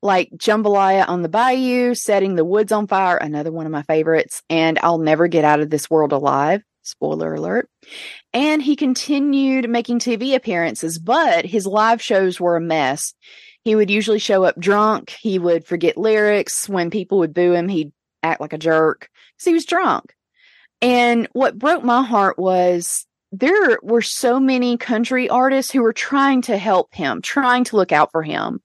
like Jambalaya on the Bayou, Setting the Woods on Fire, another one of my favorites, and I'll Never Get Out of This World Alive. Spoiler alert. And he continued making TV appearances, but his live shows were a mess. He would usually show up drunk. He would forget lyrics. When people would boo him, he'd act like a jerk because he was drunk. And what broke my heart was there were so many country artists who were trying to help him, trying to look out for him.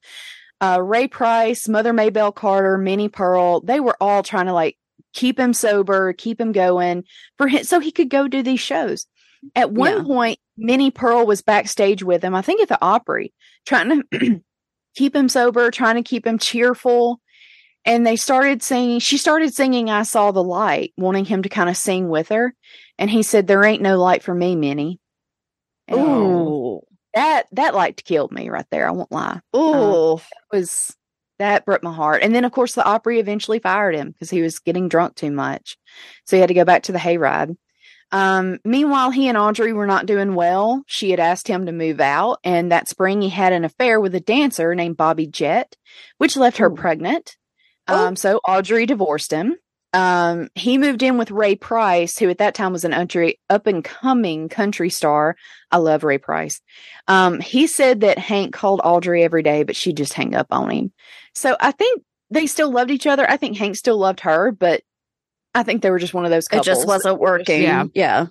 Uh, Ray Price, Mother Maybelle Carter, Minnie Pearl, they were all trying to like keep him sober, keep him going for him so he could go do these shows. At one Yeah. point, Minnie Pearl was backstage with him, I think at the Opry, trying to keep him sober, trying to keep him cheerful. And they started singing, she started singing I Saw the Light, wanting him to kind of sing with her. And he said, There ain't no light for me, Minnie. And Ooh. That that light killed me right there. I won't lie. Ooh. It was that broke my heart. And then of course the Opry eventually fired him because he was getting drunk too much. So he had to go back to the hayride. Um, meanwhile, he and Audrey were not doing well. She had asked him to move out, and that spring he had an affair with a dancer named Bobbie Jett, which left her Ooh. pregnant. Oh. Um, so Audrey divorced him. Um, he moved in with Ray Price, who at that time was an country, up and coming country star. I love Ray Price. Um, he said that Hank called Audrey every day, but she just hung up on him. So I think they still loved each other. I think Hank still loved her, but I think they were just one of those couples. It just wasn't working. Yeah. Yeah.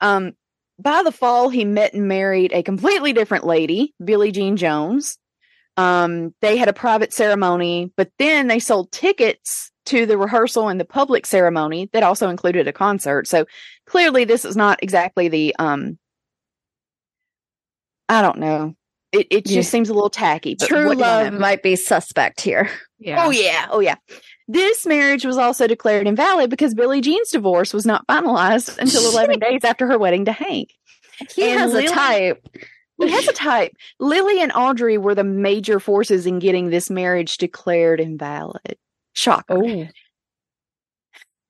Um, by the fall, he met and married a completely different lady, Billie Jean Jones. Um, they had a private ceremony, but then they sold tickets to the rehearsal and the public ceremony that also included a concert. So clearly, this is not exactly the um. I don't know. It it just Yeah. seems a little tacky. But True what do I love might be suspect here. Yeah. Oh yeah, oh yeah. This marriage was also declared invalid because Billie Jean's divorce was not finalized until 11 days after her wedding to Hank. He And has Lily- a type. He has a type. Lily and Audrey were the major forces in getting this marriage declared invalid. Shocker. Oh.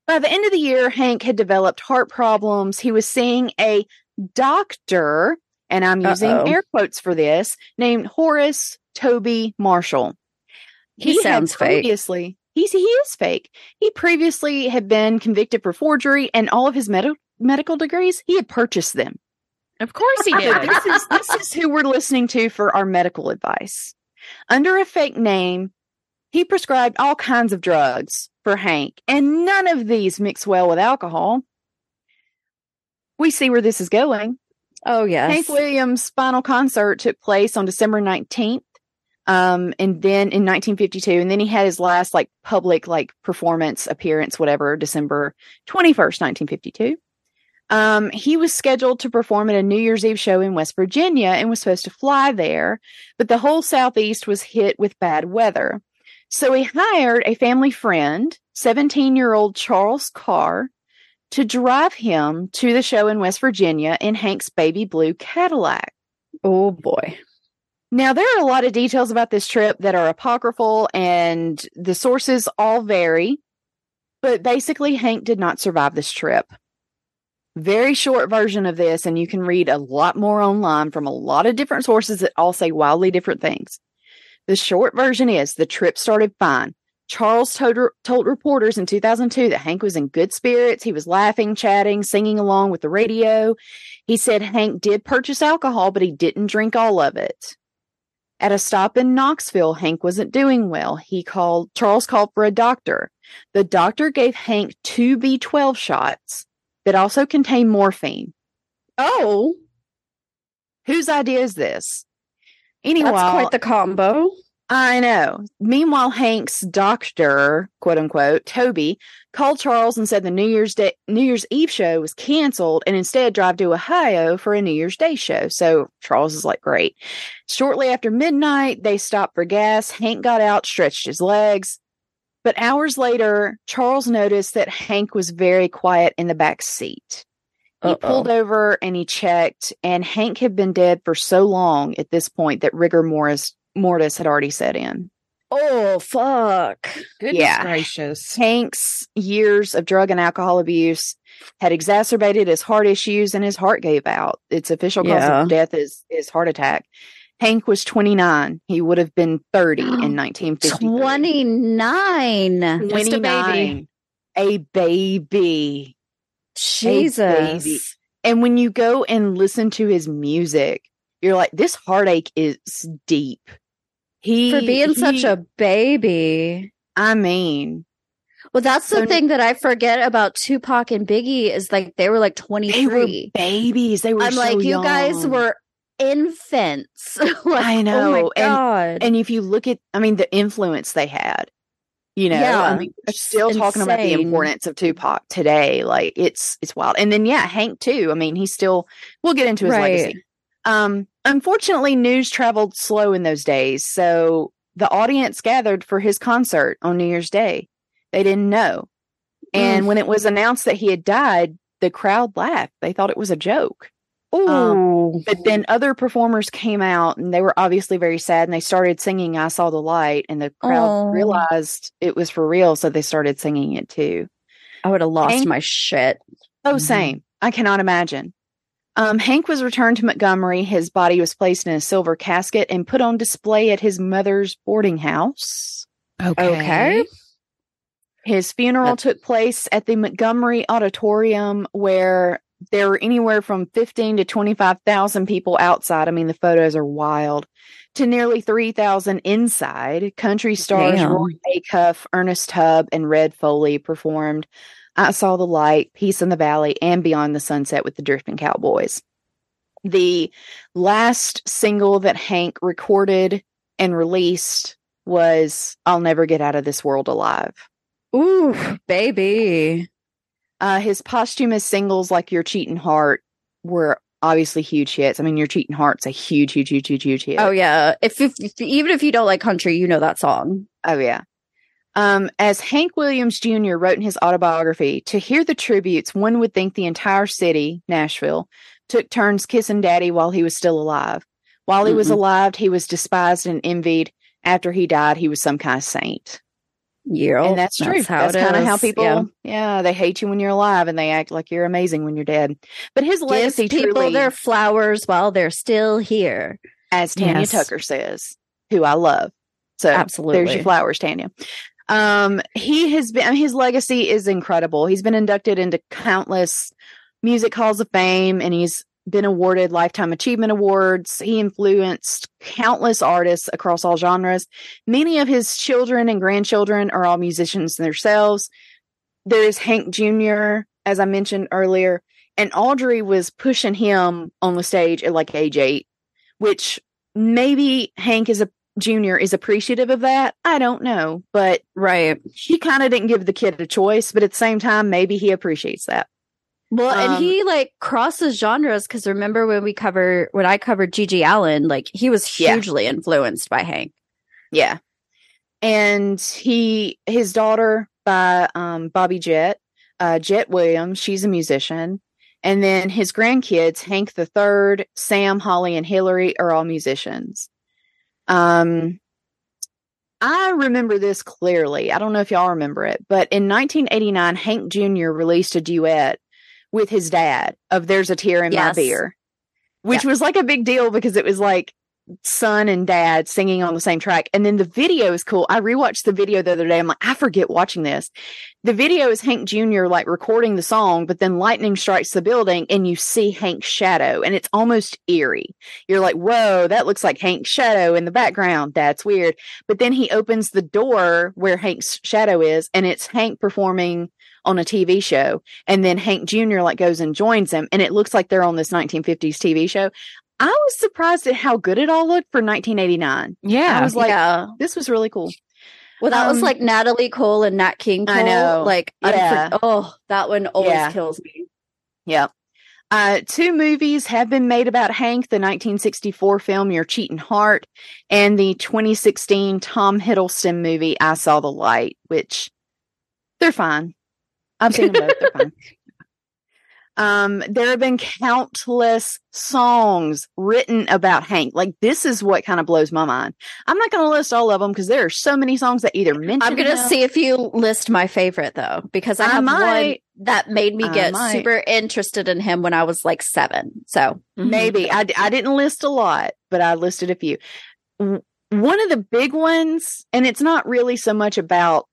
By the end of the year, Hank had developed heart problems. He was seeing a doctor, and I'm using Uh-oh. air quotes for this, named Horace Toby Marshall. He had sounds fake. previously, He's, he is fake. He previously had been convicted for forgery, and all of his med- medical degrees, he had purchased them. Of course he did. this is this is who we're listening to for our medical advice. Under a fake name, he prescribed all kinds of drugs for Hank, and none of these mix well with alcohol. We see where this is going. Oh yes. Hank Williams' final concert took place on December 19th. Um, and then in 1952, and then he had his last like public like performance appearance, whatever, December 21st, 1952. Um, he was scheduled to perform at a New Year's Eve show in West Virginia and was supposed to fly there, but the whole Southeast was hit with bad weather. So he hired a family friend, 17 year old Charles Carr, to drive him to the show in West Virginia in Hank's baby blue Cadillac. oh boy. Now, there are a lot of details about this trip that are apocryphal and the sources all vary, but basically, Hank did not survive this trip. Very short version of this, and you can read a lot more online from a lot of different sources that all say wildly different things. The short version is the trip started fine. Charles told, told reporters in 2002 that Hank was in good spirits. He was laughing, chatting, singing along with the radio. He said Hank did purchase alcohol, but he didn't drink all of it. At a stop in Knoxville, Hank wasn't doing well. He called, Charles called for a doctor. The doctor gave Hank two B12 shots that also contained morphine. Oh, Whose idea is this? Anyway, that's quite the combo. I know. Meanwhile, Hank's doctor, quote unquote, Toby, called Charles and said the New Year's Day New Year's Eve show was canceled and instead drive to Ohio for a New Year's Day show. So Charles is like, great. Shortly after midnight, they stopped for gas. Hank got out, stretched his legs. But hours later, Charles noticed that Hank was very quiet in the back seat. He Uh-oh. pulled over and he checked, and Hank had been dead for so long at this point that rigor mortis, mortis had already set in. Oh fuck. Goodness Yeah. gracious. Hank's years of drug and alcohol abuse had exacerbated his heart issues and his heart gave out. Its official cause Yeah. of death is, is heart attack. Hank was 29. He would have been 30 in 1950. 29. Just a baby. 29. A baby. Jesus. And when you go and listen to his music, you're like, this heartache is deep. He For being such a baby. I mean, Well, that's the So- thing that I forget about Tupac and Biggie is like they were like They 23. were babies. They were I'm so like, you guys were infants. like, I Oh know, my and- and if you look at i mean the influence they had you know Yeah, i mean still talking about the importance of tupac today like it's it's wild. And then yeah hank too i mean he's still we'll get into his Right. legacy um unfortunately news traveled slow in those days so the audience gathered for his concert on new year's day. They didn't know. And when it was announced that he had died the crowd laughed. They thought it was a joke Ooh. but then other performers came out and they were obviously very sad and they started singing I Saw the Light and the crowd Oh. realized it was for real. So they started singing it too. I would have lost Hank- my shit. Oh, Mhm. same. I cannot imagine. Um, Hank was returned to Montgomery. His body was placed in a silver casket and put on display at his mother's boarding house. Okay. His funeral That's- took place at the Montgomery Auditorium where there were anywhere from 15 to 25,000 people outside. I mean, the photos are wild. To nearly 3,000 inside. Country stars Damn. Roy Acuff, Ernest Tubb, and Red Foley performed I Saw the Light, Peace in the Valley, and Beyond the Sunset with the Drifting Cowboys. The last single that Hank recorded and released was I'll Never Get Out of This World Alive. Ooh, baby. Uh, his posthumous singles like Your Cheating Heart were obviously huge hits. I mean, Your Cheating Heart's a huge, huge, huge, huge, huge hit. Oh yeah. If, if, if even if you don't like country, you know that song. Oh, yeah. Um, as Hank Williams Jr. wrote in his autobiography, to hear the tributes, one would think the entire city, Nashville, took turns kissing daddy while he was still alive. While he was Mm-mm. alive, he was despised and envied. After he died, he was some kind of saint. Yeah. and that's true. That's, it kind of how people, Yeah. yeah. they hate you when you're alive and they act like you're amazing when you're dead. But his Give legacy people truly, their flowers while they're still here. as Tanya Yes. Tucker says, who I love. So Absolutely. there's your flowers, Tanya. Um, he has been his legacy is incredible. He's been inducted into countless music halls of fame, and he's been awarded lifetime achievement awards. He influenced countless artists across all genres. Many of his children and grandchildren are all musicians themselves. There is Hank Jr., as I mentioned earlier, and Audrey was pushing him on the stage at like age eight, which maybe Hank is a junior is appreciative of that. I don't know, but Right. she kind of didn't give the kid a choice, but at the same time, maybe he appreciates that. Well, and Um, he like crosses genres because remember when we cover when I covered GG Allin, like he was Yeah. hugely influenced by Hank. Yeah. And he his daughter by um Bobbie Jett, uh Jett Williams, she's a musician. And then his grandkids, Hank the Third, Sam, Holly, and Hillary are all musicians. Um I remember this clearly. I don't know if y'all remember it, but in 1989, Hank Jr. released a duet with his dad of There's a Tear in Yes. My Beer, which was like a big deal because it was like son and dad singing on the same track. And then the video is cool. I rewatched the video the other day. I'm like, I forget watching this. The video is Hank Jr. like recording the song, but then lightning strikes the building and you see Hank's shadow and it's almost eerie. You're like, whoa, that looks like Hank's shadow in the background. That's weird. But then he opens the door where Hank's shadow is and it's Hank performing on a TV show. And then Hank Jr. like goes and joins him and it looks like they're on this 1950s TV show. I was surprised at how good it all looked for 1989. Yeah. I was like, yeah. this was really cool. Well, that was um, like Natalie Cole and Nat King Cole. I know. Like, Yeah. unfor- oh, that one always Yeah. kills me. Yep. Uh, two movies have been made about Hank the 1964 film Your Cheating Heart and the 2016 Tom Hiddleston movie I Saw the Light, which they're fine. I've seen them both. They're fine. Um, there have been countless songs written about Hank. Like this is what kind of blows my mind. I'm not going to list all of them because there are so many songs that either mention. I'm gonna see if you list my favorite though, because I I have one that made me get super interested in him when I was like seven. So Maybe I, I didn't list a lot, but I listed a few. One of the big ones, and it's not really so much about,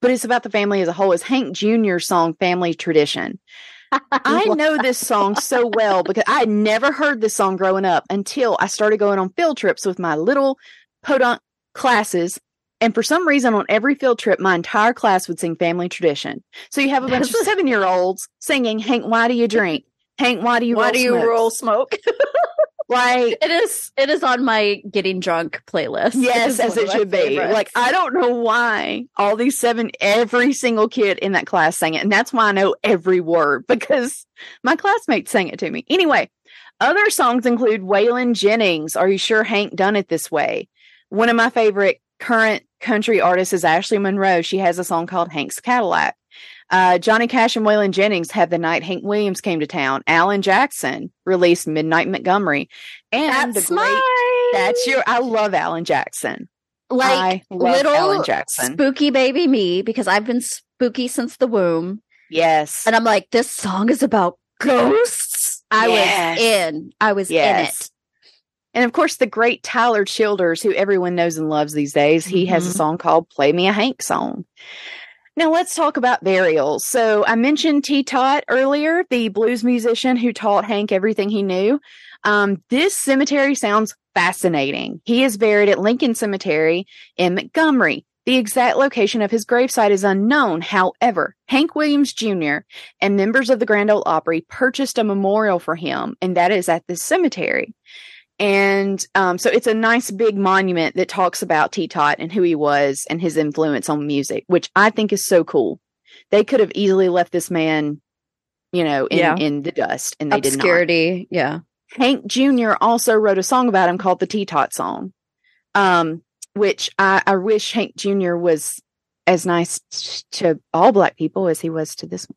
but it's about the family as a whole, It's Hank Jr.'s song Family Tradition. I know this song so well because I had never heard this song growing up until I started going on field trips with my little podunk classes. And for some reason, on every field trip, my entire class would sing Family Tradition. So you have a bunch of seven year olds singing, Hank, why do you drink? Hank, why do you Why roll do you smokes?" roll smoke? Like, it is. It is on my getting drunk playlist. yes, as it should be. Like, I don't know why all these seven, every single kid in that class sang it. And that's why I know every word because my classmates sang it to me. Anyway, other songs include Waylon Jennings. Are you sure Hank done it this way? One of my favorite current country artists is Ashley Monroe. She has a song called Hank's Cadillac. Uh, Johnny Cash and Waylon Jennings had the night Hank Williams came to town. Alan Jackson released Midnight Montgomery. And that's the great, my. that's your, I love Alan Jackson. like little Alan Jackson. spooky baby me because I've been spooky since the womb, Yes. and I'm like, this song is about ghosts. I Yes. was in. I was in Yes. it. And of course, the great Tyler Childers, who everyone knows and loves these days, he has a Mhm. song called Play Me a Hank Song. Now, let's talk about burials. So, I mentioned Tee Tot earlier, the blues musician who taught Hank everything he knew. Um, this cemetery sounds fascinating. He is buried at Lincoln Cemetery in Montgomery. The exact location of his gravesite is unknown. However, Hank Williams Jr. and members of the Grand Ole Opry purchased a memorial for him, and that is at this cemetery. And um, so it's a nice big monument that talks about Tee Tot and who he was and his influence on music, which I think is so cool. They could have easily left this man, you know, in, Yeah. in the dust, and they did not. Obscurity. Yeah. Hank Jr. also wrote a song about him called the Tee Tot song, um, which I, I wish Hank Jr. was as nice t- to all black people as he was to this one.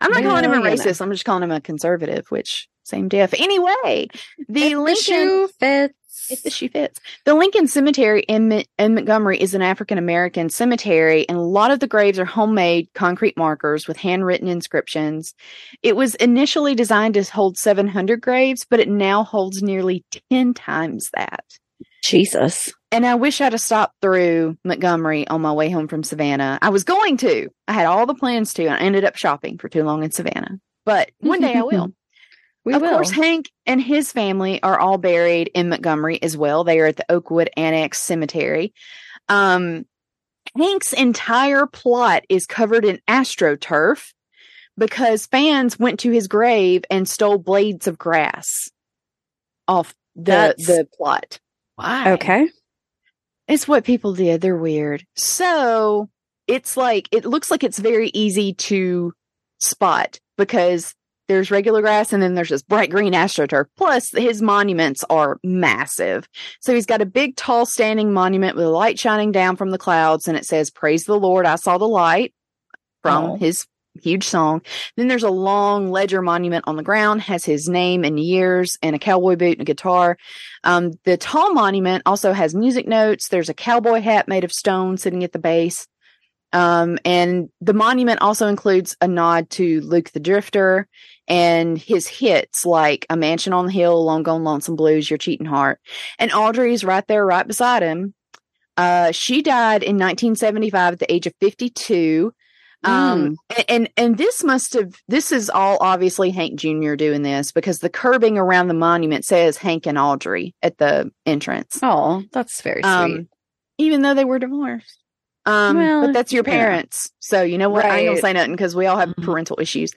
I'm not calling him a Well, you know. racist. I'm just calling him a conservative, which same diff. Anyway, the The Lincoln shoe fits. if the shoe fits. The Lincoln Cemetery in, in Montgomery is an African American cemetery, and a lot of the graves are homemade concrete markers with handwritten inscriptions. It was initially designed to hold 700 graves, but it now holds nearly 10 times that. Jesus. And I wish I'd have stopped through Montgomery on my way home from Savannah. I was going to. I had all the plans to, and I ended up shopping for too long in Savannah. But one day I will. We of will. course, Hank and his family are all buried in Montgomery as well. They are at the Oakwood Annex Cemetery. Um, Hank's entire plot is covered in astroturf because fans went to his grave and stole blades of grass off the That's- the plot. Why? Okay. It's what people did. They're weird. So it's like, it looks like it's very easy to spot because there's regular grass and then there's this bright green astroturf. Plus, his monuments are massive. So he's got a big, tall, standing monument with a light shining down from the clouds and it says, Praise the Lord, I saw the light from Oh. his huge song. Then there's a long ledger monument on the ground, has his name and years and a cowboy boot and a guitar. Um, the tall monument also has music notes. There's a cowboy hat made of stone sitting at the base. Um, and the monument also includes a nod to Luke the Drifter and his hits like A Mansion on the Hill, Long Gone Lonesome Blues, Your Cheating Heart. And Audrey's right there, right beside him. Uh, she died in 1975 at the age of 52. Um, a- and, and this must have, this is all obviously Hank Jr. doing this because the curbing around the monument says Hank and Audrey at the entrance. Oh, that's very sweet. Um, even though they were divorced. Um, Well, but that's your yeah. parents. So you know what? I ain't gonna say nothing because we all have Mhm. parental issues.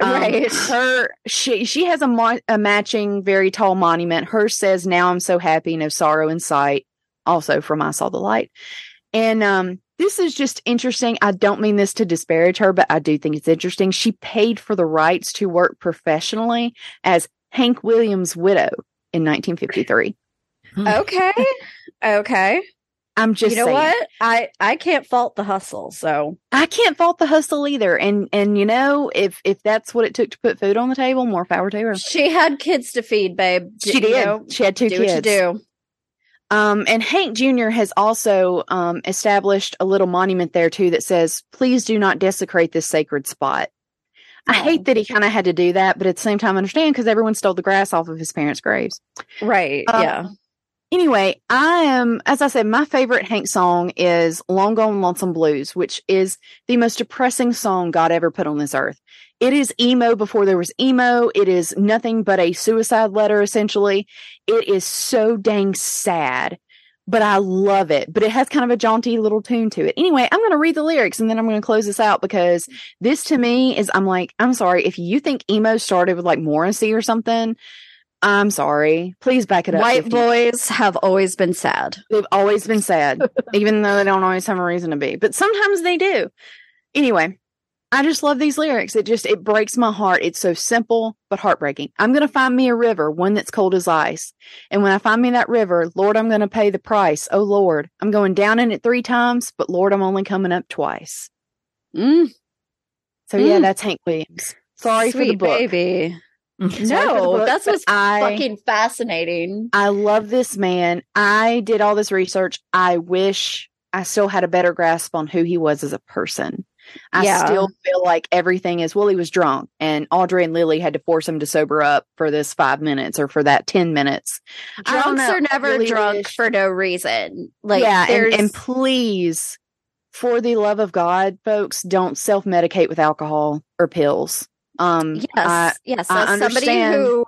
Um, Right. Her, she, she has a, mo- a matching very tall monument. Hers says, now I'm so happy, no sorrow in sight. Also from I saw the light. And, um, this is just interesting. I don't mean this to disparage her, but I do think it's interesting. She paid for the rights to work professionally as Hank Williams' widow in 1953. okay. Okay. I'm just you know saying. what? I I can't fault the hustle. So I can't fault the hustle either. And and you know, if if that's what it took to put food on the table, more power to her. she had kids to feed, babe. She You did. know, she had two do kids. what you do. Um, and Hank Jr. has also um, established a little monument there too that says, "Please do not desecrate this sacred spot." I Oh. hate that he kind of had to do that, but at the same time, I understand because everyone stole the grass off of his parents' graves. Right. Um, yeah. Anyway, I am, as I said, my favorite Hank song is Long Gone Lonesome Blues, which is the most depressing song God ever put on this earth. It is emo before there was emo. It is nothing but a suicide letter, essentially. It is so dang sad. but I love it. But it has kind of a jaunty little tune to it. Anyway, I'm going to read the lyrics and then I'm going to close this out because this to me is, I'm like, I'm sorry. If you think emo started with like Morrissey or something, I'm sorry. Please back it up. White 50. boys have always been sad. They've always been sad, even though they don't always have a reason to be, but sometimes they do. Anyway, I just love these lyrics. It just, it breaks my heart. It's so simple, but heartbreaking. I'm going to find me a river, one that's cold as ice. And when I find me that river, Lord, I'm going to pay the price. Oh Lord, I'm going down in it three times, but Lord, I'm only coming up twice. Mm, So yeah, Mm. that's Hank Williams. Sorry for the book. baby. Mm-hmm. Sorry No, book, that's what's I, fucking fascinating. I love this man. I did all this research. I wish I still had a better grasp on who he was as a person. I Yeah. still feel like everything is, well, he was drunk and Audrey and Lily had to force him to sober up for this five minutes or for that 10 minutes. Drunks are never really drunk wish- for no reason. Like, yeah. And, and please, for the love of God, folks, don't self medicate with alcohol or pills. Um, yes, I- yes. I As somebody who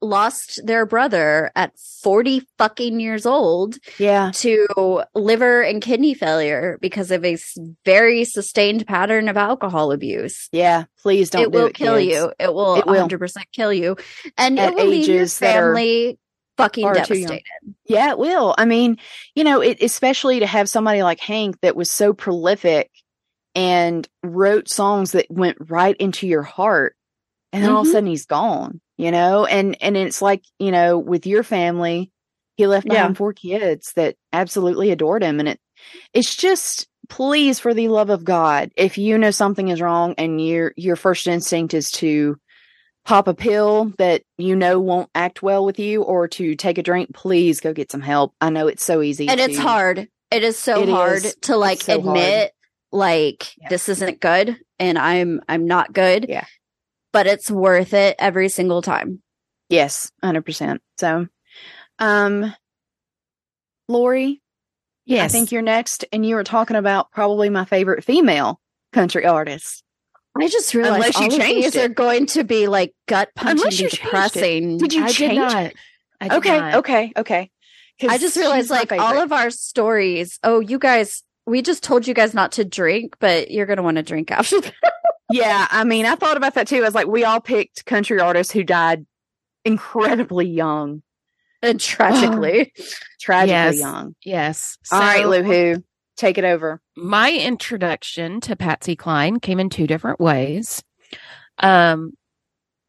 lost their brother at 40 fucking years old yeah. to liver and kidney failure because of a very sustained pattern of alcohol abuse. Yeah. Please don't do it do will it, kill kids. you. It will It will. 100% kill you. And At it will leave your ages that are family fucking far too young. devastated. Yeah, it will. I mean, you know, it especially to have somebody like Hank that was so prolific and wrote songs that went right into your heart. And then all of a Mhm. sudden he's gone, you know? And and it's like, you know, with your family, he left behind Yeah. four kids that absolutely adored him. And it it's just please for the love of God, if you know something is wrong and your your first instinct is to pop a pill that you know won't act well with you or to take a drink, please go get some help. I know it's so easy. And it's hard. It is so It hard is. to like so admit like Yeah. this isn't good and I'm I'm not good. Yeah. But it's worth it every single time. Yes, hundred percent. So, um, Lori, Yes. I think you're next, and you were talking about probably my favorite female country artist. I just realized Unless you all of changed these it. are going to be like gut Unless punching you and changed it. depressing. Did you I did change? not. I did Okay, not. okay, okay. 'Cause I just realized like all of our stories. Oh, you guys, we just told you guys not to drink, but you're gonna want to drink after that. yeah. I mean, I thought about that too. I was like, we all picked country artists who died incredibly young, and tragically. tragically Yes. young. Yes. all right, So, Luhu, take it over. my introduction to Patsy Cline came in two different ways. Um,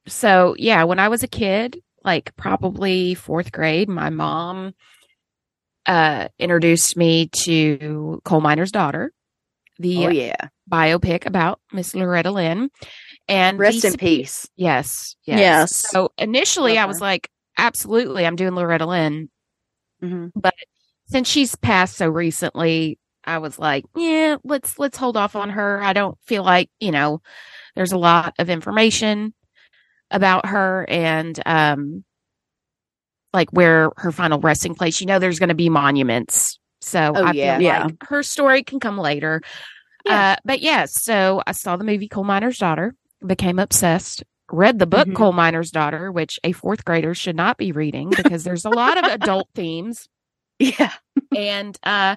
so yeah, when I was a kid, like probably fourth grade, my mom uh introduced me to Coal Miner's Daughter, the Oh yeah, biopic about Miss Loretta Lynn. And rest in peace. Yes, yes. Yes. So initially Love I was like, absolutely, I'm doing Loretta Lynn. hmm But since she's passed so recently, I was like, yeah, let's let's hold off on her. I don't feel like, you know, there's a lot of information about her and um like where her final resting place. You know there's going to be monuments. So Oh, I yeah. feel Yeah. like her story can come later. Yeah. Uh but yes, so I saw the movie Coal Miner's Daughter, became obsessed, read the book Mhm. Coal Miner's Daughter, which a fourth grader should not be reading because there's a lot of adult themes Yeah, and uh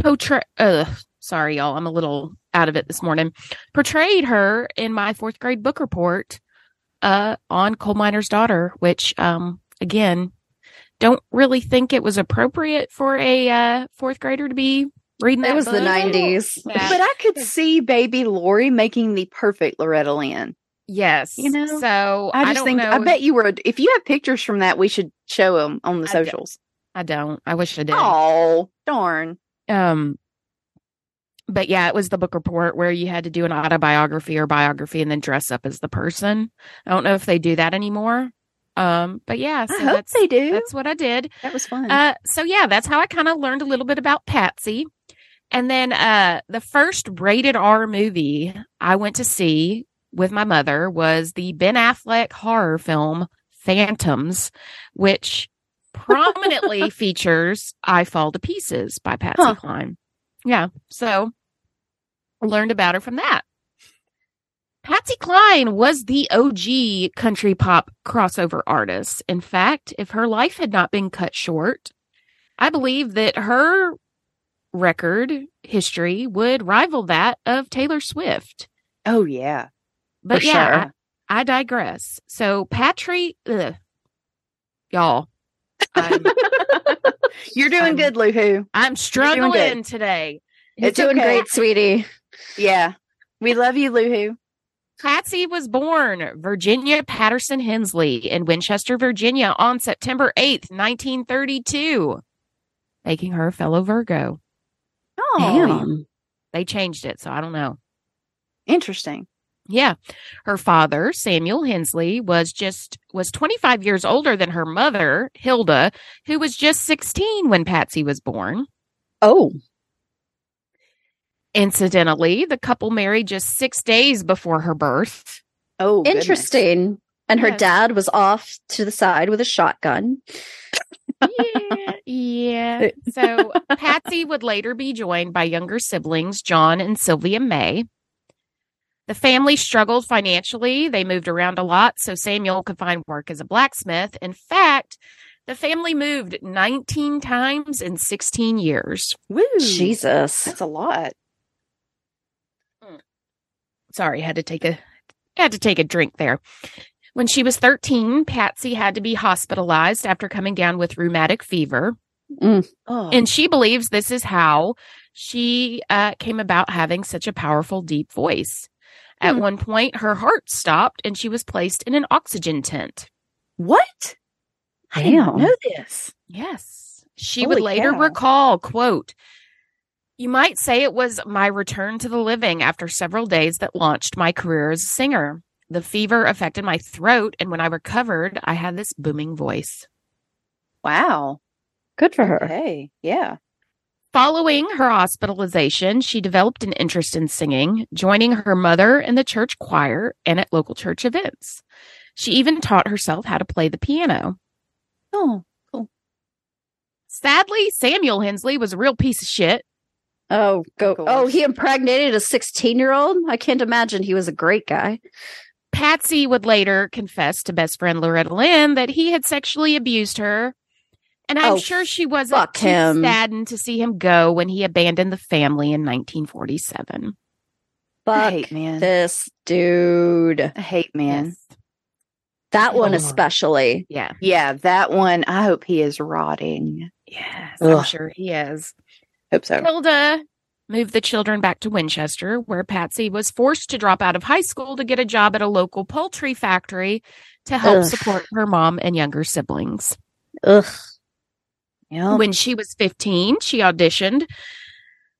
portray uh sorry y'all i'm a little out of it this morning portrayed her in my fourth grade book report uh on coal miner's daughter which um again don't really think it was appropriate for a uh fourth grader to be reading that it was the nineties. Yeah. but I could see baby Lori making the perfect Loretta Lynn. yes You know, so I just don't think know I bet you were. If you have pictures from that, we should show them on the I don't. socials. i don't i wish i did Oh darn! um but yeah it was the book report where you had to do an autobiography or biography and then dress up as the person i don't know if they do that anymore um but yeah so I hope that's they do. that's what i did that was fun. uh so yeah that's how i kind of learned a little bit about patsy and then uh the first rated r movie i went to see with my mother was the ben affleck horror film phantoms which prominently features I Fall to Pieces by Patsy Huh. Cline. Yeah. So learned about her from that. Patsy Cline was the OG country pop crossover artist. In fact, if her life had not been cut short, I believe that her record history would rival that of Taylor Swift. Oh yeah. But For yeah, sure. I, I digress. So Patry, ugh, y'all, I'm, You're doing I'm- good, Luhu. I'm struggling today. You're It's doing okay. great, sweetie. Yeah. We love you, Luhu. Patsy was born Virginia Patterson Hensley in Winchester, Virginia on September 8th, 1932, making her a fellow Virgo. Oh, Damn. They changed it, so I don't know. interesting. Yeah. Her father, Samuel Hensley, was just was 25 years older than her mother, Hilda, who was just 16 when Patsy was born. Oh, Incidentally, the couple married just 6 days before her birth. Oh, goodness. interesting. And her Yes. dad was off to the side with a shotgun. yeah, yeah. So Patsy would later be joined by younger siblings, John and Sylvia May. The family struggled financially. They moved around a lot, so Samuel could find work as a blacksmith. In fact, the family moved 19 times in 16 years. Woo. Jesus. That's a lot. Sorry, had to take a had to take a drink there. When she was 13, Patsy had to be hospitalized after coming down with rheumatic fever. Oh. And she believes this is how she uh, came about having such a powerful, deep voice. At Hmm. one point, her heart stopped and she was placed in an oxygen tent. what? I did not know this. Yes. She would later cow. recall, quote, you might say it was my return to the living after several days that launched my career as a singer. The fever affected my throat, and when I recovered, I had this booming voice. Wow. Good for her. Okay. Yeah. Following her hospitalization, she developed an interest in singing, joining her mother in the church choir and at local church events. She even taught herself how to play the piano. Oh. Cool. Sadly, Samuel Hensley was a real piece of shit. Oh, go. Of Oh, he impregnated a 16 year old? I can't imagine he was a great guy. Patsy would later confess to best friend Loretta Lynn that he had sexually abused her. And I'm Oh, sure she wasn't too him. saddened to see him go when he abandoned the family in 1947. I Fuck hate man. this dude. I hate man. Yes. That one Oh. especially. Yeah. Yeah, that one. I hope he is rotting. Yes. I'm sure he is. Hope so. Hilda moved the children back to Winchester, where Patsy was forced to drop out of high school to get a job at a local poultry factory to help Ugh. support her mom and younger siblings. Ugh. Yeah. When she was 15, she auditioned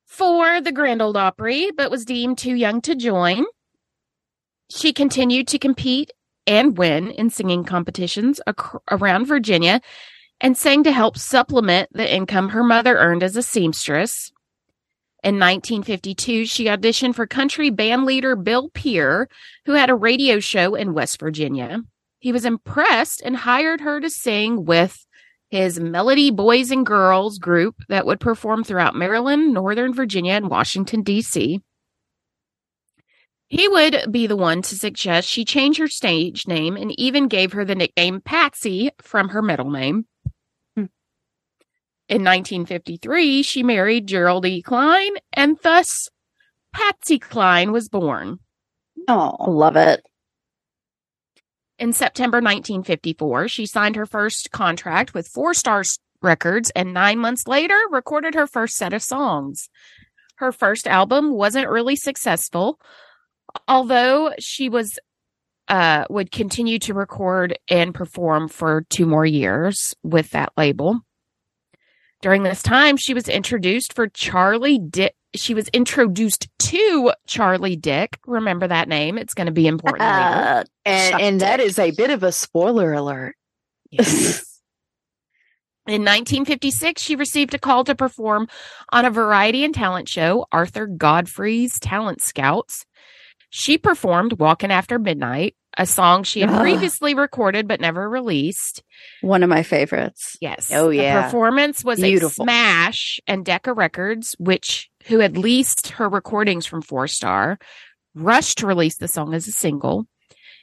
for the Grand Ole Opry, but was deemed too young to join. She continued to compete and win in singing competitions ac- around Virginia and sang to help supplement the income her mother earned as a seamstress. In 1952, she auditioned for country band leader Bill Peer, who had a radio show in West Virginia. He was impressed and hired her to sing with his Melody Boys and Girls group that would perform throughout Maryland, Northern Virginia, and Washington, D.C. He would be the one to suggest she change her stage name and even gave her the nickname Patsy from her middle name. In 1953, she married Gerald E. Cline, and thus Patsy Cline was born. Oh. Love it. In September 1954, she signed her first contract with Four Stars Records and nine months later recorded her first set of songs. Her first album wasn't really successful, although she was uh would continue to record and perform for two more years with that label. During this time, she was introduced for Charlie Dick. She was introduced to Charlie Dick. Remember that name. It's going to be important. Uh, And and that is a bit of a spoiler alert. Yes. In 1956, she received a call to perform on a variety and talent show, Arthur Godfrey's Talent Scouts. She performed Walking After Midnight, a song she had Ah. previously recorded but never released. one of my favorites. Yes. Oh, The yeah. performance was Beautiful. a smash, and Decca Records, which who had leased her recordings from Four Star, rushed to release the song as a single.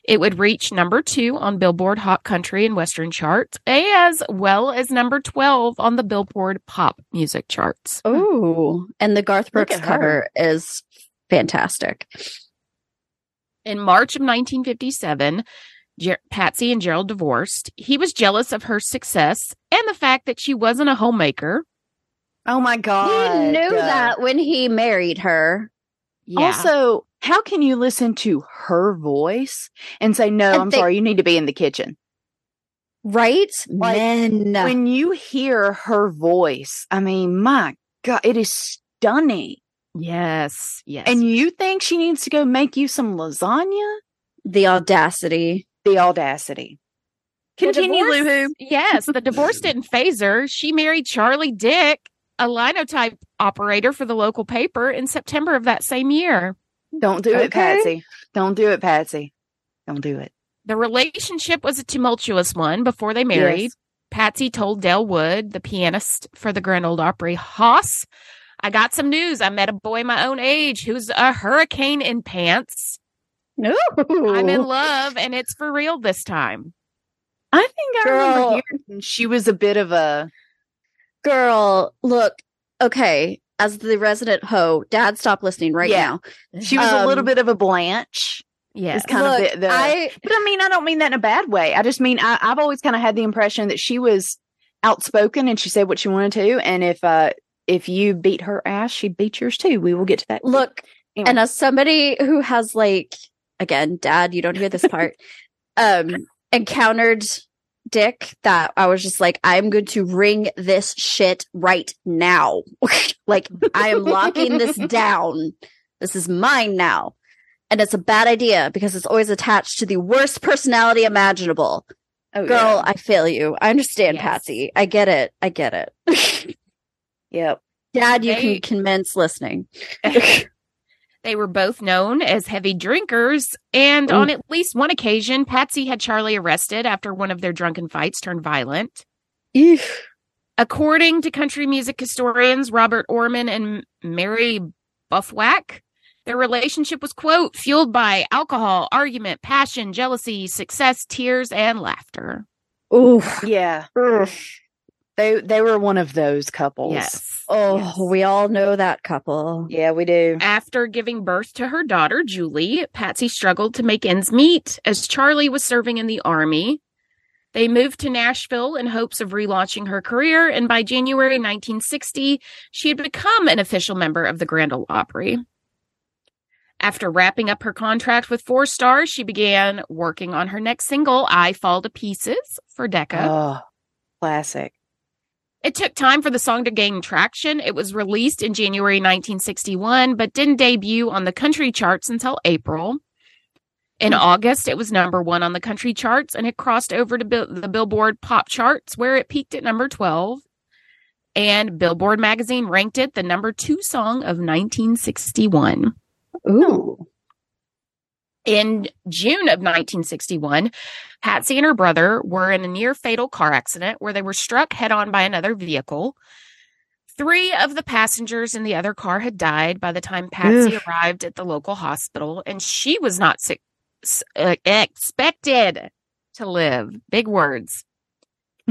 It would reach number two on Billboard Hot Country and Western charts, as well as number 12 on the Billboard Pop Music charts. Oh, and the Garth Brooks her. cover is fantastic. In March of 1957, Ger- Patsy and Gerald divorced. He was jealous of her success and the fact that she wasn't a homemaker. Oh my god. he knew Uh, that when he married her. Yeah. Also, how can you listen to her voice and say, no, And I'm they- sorry, you need to be in the kitchen? Right? Like, Men. When you hear her voice, I mean, my God, it is stunning. Yes. Yes. And you think she needs to go make you some lasagna? the audacity. The audacity. Continue, divorce- Luhu. Yes, the divorce didn't phase her. She married Charlie Dick, a linotype operator for the local paper, in September of that same year. Don't do Okay. it, Patsy. Don't do it, Patsy. Don't do it. The relationship was a tumultuous one before they married. Yes. Patsy told Del Wood, the pianist for the Grand Ole Opry, Hoss, I got some news. I met a boy my own age who's a hurricane in pants. No. I'm in love, and it's for real this time. I think I remember hearing she was a bit of a Girl, look. Okay, as the resident hoe, dad, stop listening right Yeah. now. she was a little Um, bit of a Blanche. Yeah, It's kind Look, of the, the I But I mean, I don't mean that in a bad way. I just mean I, I've always kind of had the impression that she was outspoken and she said what she wanted to. And if uh if you beat her ass, she'd beat yours too. We will get to that. look, Anyway. and as somebody who has like again, dad, you don't hear this part, um, encountered Dick that I was just like, I'm going to ring this shit right now. like I am locking this down. This is mine now. And it's a bad idea because it's always attached to the worst personality imaginable. oh, Girl, I feel you. I understand, Yes. Patsy. I get it. I get it. Yeah. Yep. Dad, you They- can convince listening. They were both known as heavy drinkers, and Ooh. on at least one occasion, Patsy had Charlie arrested after one of their drunken fights turned violent. According to country music historians Robert Oermann and Mary Bufwack, their relationship was, quote, fueled by alcohol, argument, passion, jealousy, success, tears, and laughter. Ooh. Yeah. They they were one of those couples. Yes. Oh, Yes. we all know that couple. Yeah, we do. After giving birth to her daughter, Julie, Patsy struggled to make ends meet as Charlie was serving in the army. They moved to Nashville in hopes of relaunching her career, and by January 1960, she had become an official member of the Grand Ole Opry. After wrapping up her contract with Four Stars, she began working on her next single, I Fall to Pieces, for Decca. Oh, classic. It took time for the song to gain traction. It was released in January 1961, but didn't debut on the country charts until April. In hmm. August, it was number one on the country charts and it crossed over to Bill- the Billboard pop charts, where it peaked at number 12. And Billboard magazine ranked it the number two song of 1961. Ooh. In June of 1961, Patsy and her brother were in a near fatal car accident where they were struck head on by another vehicle. Three of the passengers in the other car had died by the time Patsy arrived at the local hospital, and she was not sick, uh, expected to live. Big words.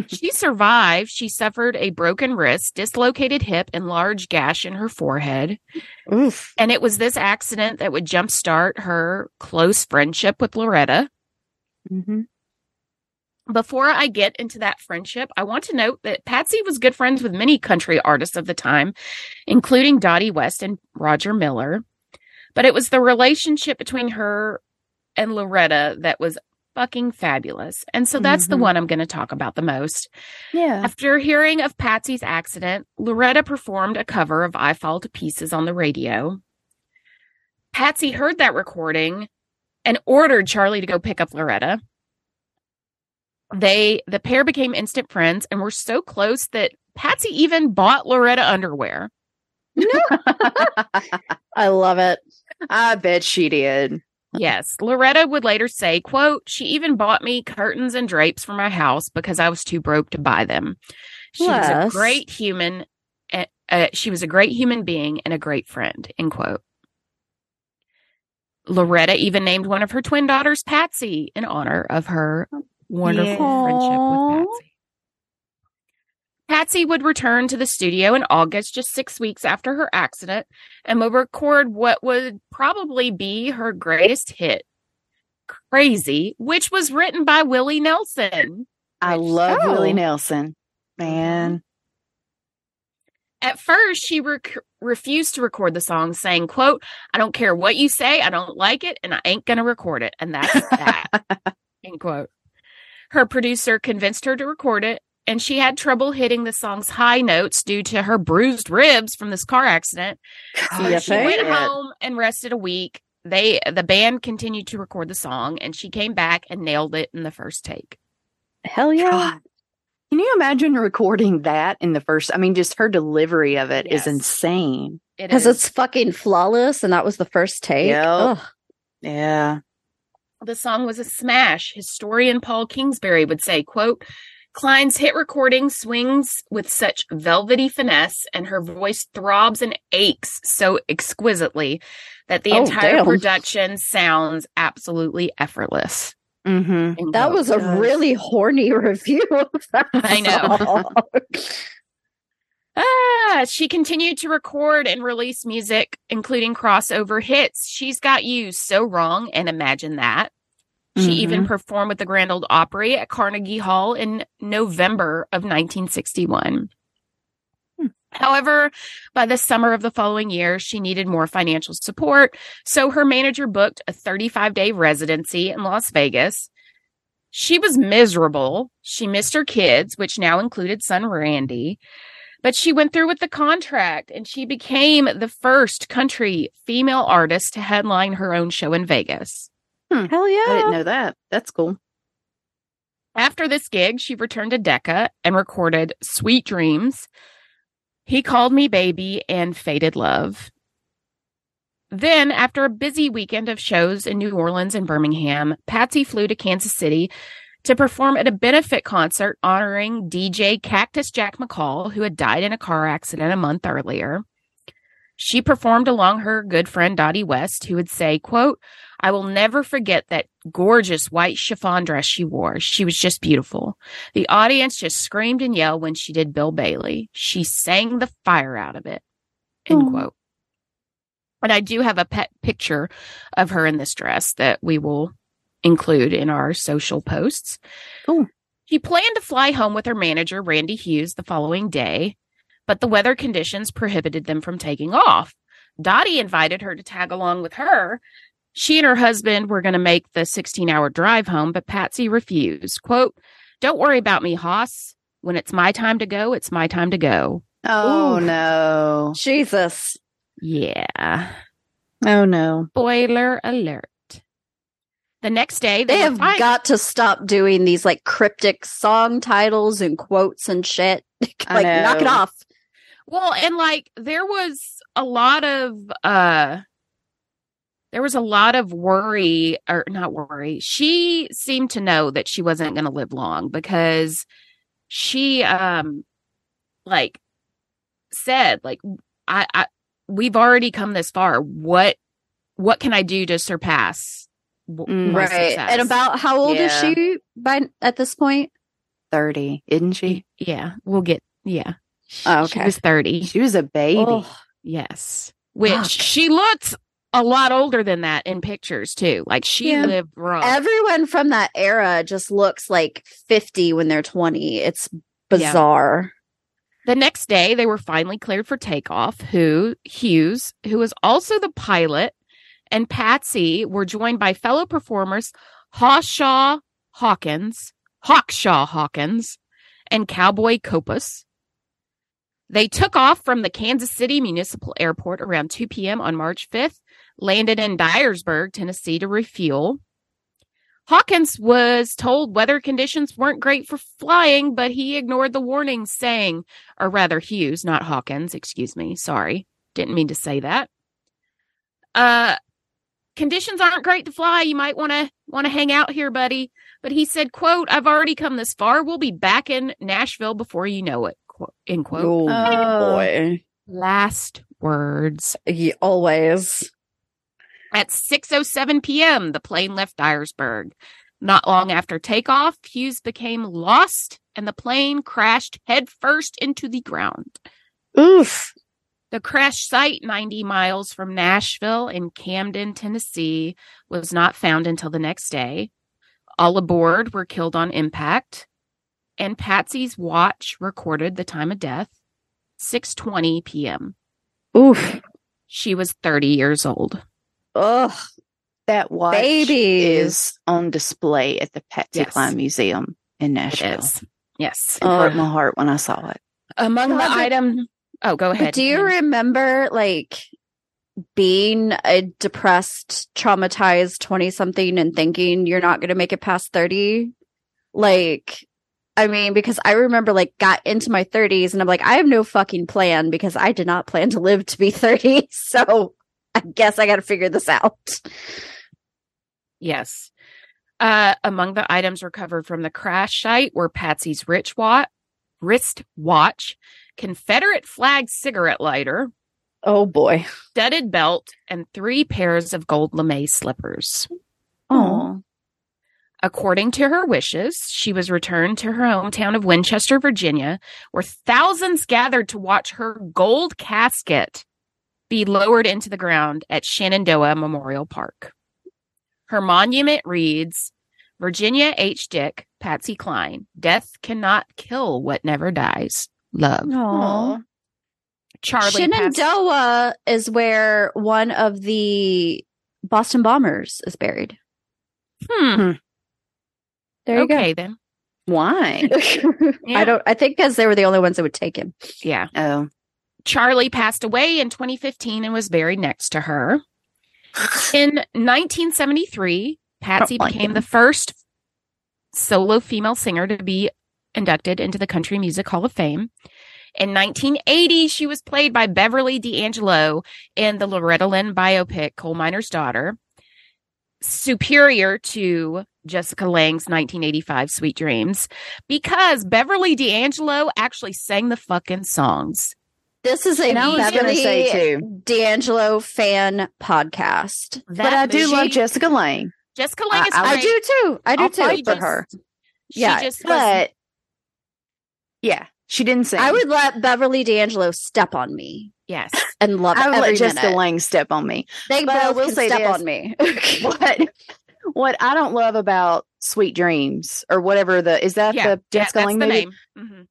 She survived. She suffered a broken wrist, dislocated hip, and large gash in her forehead. Oof. And it was this accident that would jumpstart her close friendship with Loretta. hmm Before I get into that friendship, I want to note that Patsy was good friends with many country artists of the time, including Dottie West and Roger Miller. But it was the relationship between her and Loretta that was fucking fabulous. And so that's the Mhm. one I'm going to talk about the most. Yeah. After hearing of Patsy's accident, Loretta performed a cover of I Fall to Pieces on the radio. Patsy heard that recording and ordered Charlie to go pick up Loretta. They the pair became instant friends and were so close that Patsy even bought Loretta underwear. No. I love it. I bet she did. Yes, Loretta would later say, quote, she even bought me curtains and drapes for my house because I was too broke to buy them. She was a great human. Uh, she was a great human being and a great friend, end quote. Loretta even named one of her twin daughters Patsy in honor of her wonderful Yeah. friendship with Patsy. Patsy would return to the studio in August, just six weeks after her accident, and would record what would probably be her greatest hit, Crazy, which was written by Willie Nelson. I love Oh. Willie Nelson. Man. Mm-hmm. At first, she rec- refused to record the song, saying, quote, I don't care what you say, I don't like it, and I ain't gonna record it. And that's that. end quote. Her producer convinced her to record it, and she had trouble hitting the song's high notes due to her bruised ribs from this car accident. So Yeah, she went it. home and rested a week. They the band continued to record the song, and she came back and nailed it in the first take. Hell yeah. God. Can you imagine recording that in the first? I mean, just her delivery of it is Yes. insane. Because is. it's fucking flawless, and that was the first take. Yep. Yeah. the song was a smash. Historian Paul Kingsbury would say, quote, Cline's hit recording swings with such velvety finesse and her voice throbs and aches so exquisitely that the Oh, entire damn. production sounds absolutely effortless. Mm-hmm. That was a Gosh. really horny review of that. I know. Ah, she continued to record and release music, including crossover hits. She's got you so wrong, and imagine that. She even performed with the Grand Ole Opry at Carnegie Hall in November of 1961. Hmm. However, by the summer of the following year, she needed more financial support, so her manager booked a 35 day residency in Las Vegas. She was miserable. She missed her kids, which now included son Randy. But she went through with the contract and she became the first country female artist to headline her own show in Vegas. Hmm. Hell yeah. I didn't know that. That's cool. After this gig, she returned to Decca and recorded Sweet Dreams, He Called Me Baby, and Faded Love. Then, after a busy weekend of shows in New Orleans and Birmingham, Patsy flew to Kansas City to perform at a benefit concert honoring DJ Cactus Jack McCall, who had died in a car accident a month earlier. She performed along her good friend Dottie West, who would say, quote, I will never forget that gorgeous white chiffon dress she wore. She was just beautiful. The audience just screamed and yelled when she did Bill Bailey. She sang the fire out of it. End Aw. quote. And I do have a pet picture of her in this dress that we will include in our social posts. Cool. She planned to fly home with her manager, Randy Hughes, the following day, but the weather conditions prohibited them from taking off. Dottie invited her to tag along with her. She and her husband were going to make the 16 hour drive home, but Patsy refused. Quote, Don't worry about me, Hoss. When it's my time to go, it's my time to go. Oh Ooh. no. Jesus. Yeah. Oh no. Spoiler alert. The next day, They they, have fin- got to stop doing these like cryptic song titles and quotes and shit. Like, knock it off. Well, and like there was a lot of uh there was a lot of worry or not worry. She seemed to know that she wasn't going to live long because she um like said like I I we've already come this far. What what can I do to surpass w- Mm. my Right. success? And about how old is she by at this point? 30, isn't she? yeah, we'll get yeah. Oh, okay. She was 30. She was a baby. Oh, Yes. Which Fuck. she looks a lot older than that in pictures too. Like she Yeah. lived rough. everyone from that era just looks like 50 when they're 20. It's bizarre. the next day they were finally cleared for takeoff. Who Hughes, who was also the pilot, and Patsy were joined by fellow performers Hawshaw Hawkins, Hawkshaw Hawkins, and Cowboy Copas. They took off from the Kansas City Municipal Airport around 2 p.m. on March 5th, landed in Dyersburg, Tennessee to refuel. Hawkins was told weather conditions weren't great for flying, but he ignored the warnings, saying, or rather, Hughes, not Hawkins, excuse me, sorry, didn't mean to say that. Uh, conditions aren't great to fly. You might want to want to hang out here, buddy. But he said, "quote I've already come this far. We'll be back in Nashville before you know it." Quote, end quote. Oh, Oh. boy. Last words. Ye- always. At 6:07 p.m., the plane left Dyersburg. Not long after takeoff, Hughes became lost and the plane crashed headfirst into the ground. Oof. The crash site, 90 miles from Nashville in Camden, Tennessee, was not found until the next day. All aboard were killed on impact, and Patsy's watch recorded the time of death, 6:20 p.m. Oof. She was 30 years old. Ugh. That watch Babies. is on display at the Patsy Yes. Cline Museum in Nashville. is. Yes. It broke Ugh. my heart when I saw it. Among the God, but- item Oh, go ahead. Do you remember like being a depressed, traumatized 20 something and thinking you're not going to make it past 30? Like, I mean, because I remember like got into my 30s and I'm like, I have no fucking plan because I did not plan to live to be 30. So I guess I got to figure this out. Yes. Uh, among the items recovered from the crash site were Patsy's rich watch, wrist watch, Confederate flag cigarette lighter, Oh boy. studded belt, and three pairs of gold lame slippers. Oh. According to her wishes, she was returned to her hometown of Winchester, Virginia, where thousands gathered to watch her gold casket be lowered into the ground at Shenandoah Memorial Park. Her monument reads Virginia H. Dick, Patsy Cline, death cannot kill what never dies. Love. Aw. Charlie passed- Shenandoah is where one of the Boston Bombers is buried. Hmm. There you okay, then. Why? Yeah. I don't. I think because they were the only ones that would take him. Yeah. Oh. Charlie passed away in 2015 and was buried next to her. In 1973, Patsy like became him. the first solo female singer to be inducted into the Country Music Hall of Fame. In 1980, she was played by Beverly D'Angelo in the Loretta Lynn biopic Coal Miner's Daughter, superior to Jessica Lange's 1985 Sweet Dreams, because Beverly D'Angelo actually sang the fucking songs. This is a I was gonna Beverly say, too. D'Angelo fan podcast. But I do she- love Jessica Lange. Jessica Lange is I- I I do too. I do I'll too. fight for just- her. She Yeah, just was, But yeah, she didn't sing. I would let Beverly D'Angelo step on me yes. and love I it would every let Jessica minute. Lange step on me. They but I both will can say step this. on me. what what I don't love about Sweet Dreams or whatever the is that Yeah, the Jessica yeah, movie? Mhm.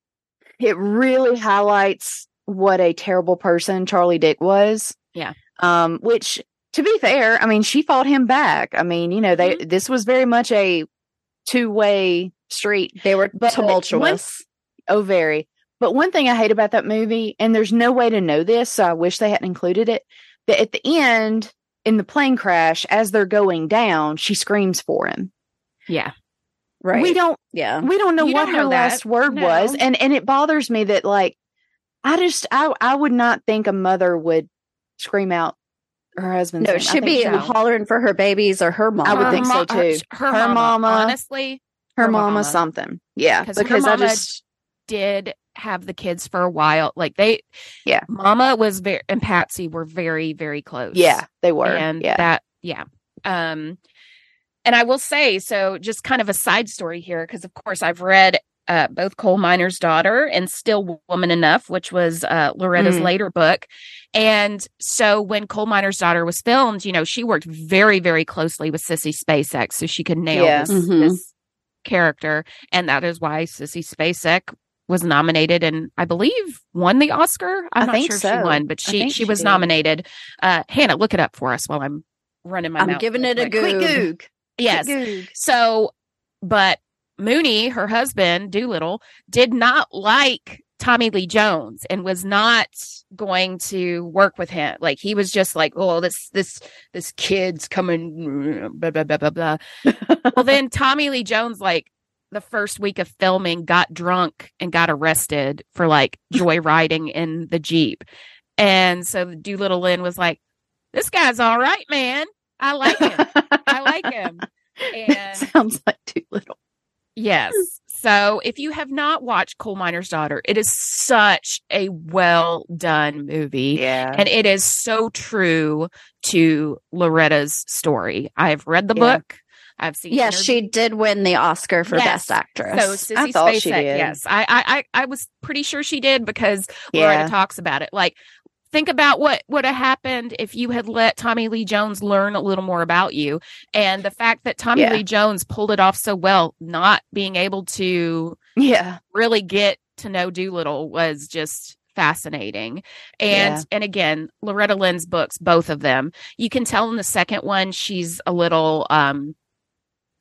It really highlights what a terrible person Charlie Dick was. Yeah. Um, which to be fair, I mean, she fought him back. I mean, you know, they Mm-hmm. this was very much a two way street. they were But tumultuous. Oh, very. But one thing I hate about that movie, and there's no way to know this, so I wish they hadn't included it, that at the end, in the plane crash, as they're going down, she screams for him. Yeah. right. We don't yeah. we don't know You what don't her know that. last word No. was. And and it bothers me that like I just I I would not think a mother would scream out her husband's No, name. it I should be she- hollering for her babies or her mom. I would Her think so, mo- her- too. Uh, her, Her mama, mama- honestly, her, her mama, mama. something. Yeah. 'Cause her Because I just did have the kids for a while. Like they, Yeah. Mama was very, and Patsy were very, very close. yeah, they were. and yeah. that yeah um and i will say so just kind of a side story here because of course i've read uh, both coal miner's daughter and still woman enough which was uh, loretta's Mm. later book and so when coal miner's daughter was filmed you know she worked very very closely with sissy spacek so she could nail this, Mhm. this character and that is why sissy spacek was nominated and I believe won the Oscar. I'm I not think sure if so. she won, but she she was nominated. Uh, Hannah, look it up for us while I'm running my I'm giving it a quick. Quick Goog. goog. Yes. Quick goog. So, but Mooney, her husband, Doolittle, did not like Tommy Lee Jones and was not going to work with him. Like he was just like, oh, this this this kid's coming, blah blah blah blah blah. well, then Tommy Lee Jones, like the first week of filming, got drunk and got arrested for like joyriding in the jeep, and so Doolittle Lynn was like, "This guy's all right, man. I like him. I like him." And Sounds like too little. Yes. So if you have not watched Coal Miner's Daughter, it is such a well done movie. Yeah. And it is so true to Loretta's story. I've read the Yeah. book. I've seen. Yes, interviews. she did win the Oscar for Yes. Best Actress. So Sissy Spacek, she did. yes, I, I, I, I was pretty sure she did because yeah. Loretta talks about it. Like, think about what would have happened if you had let Tommy Lee Jones learn a little more about you, and the fact that Tommy Yeah. Lee Jones pulled it off so well, not being able to Yeah. really get to know Doolittle was just fascinating. And Yeah. and again, Loretta Lynn's books, both of them, you can tell in the second one she's a little um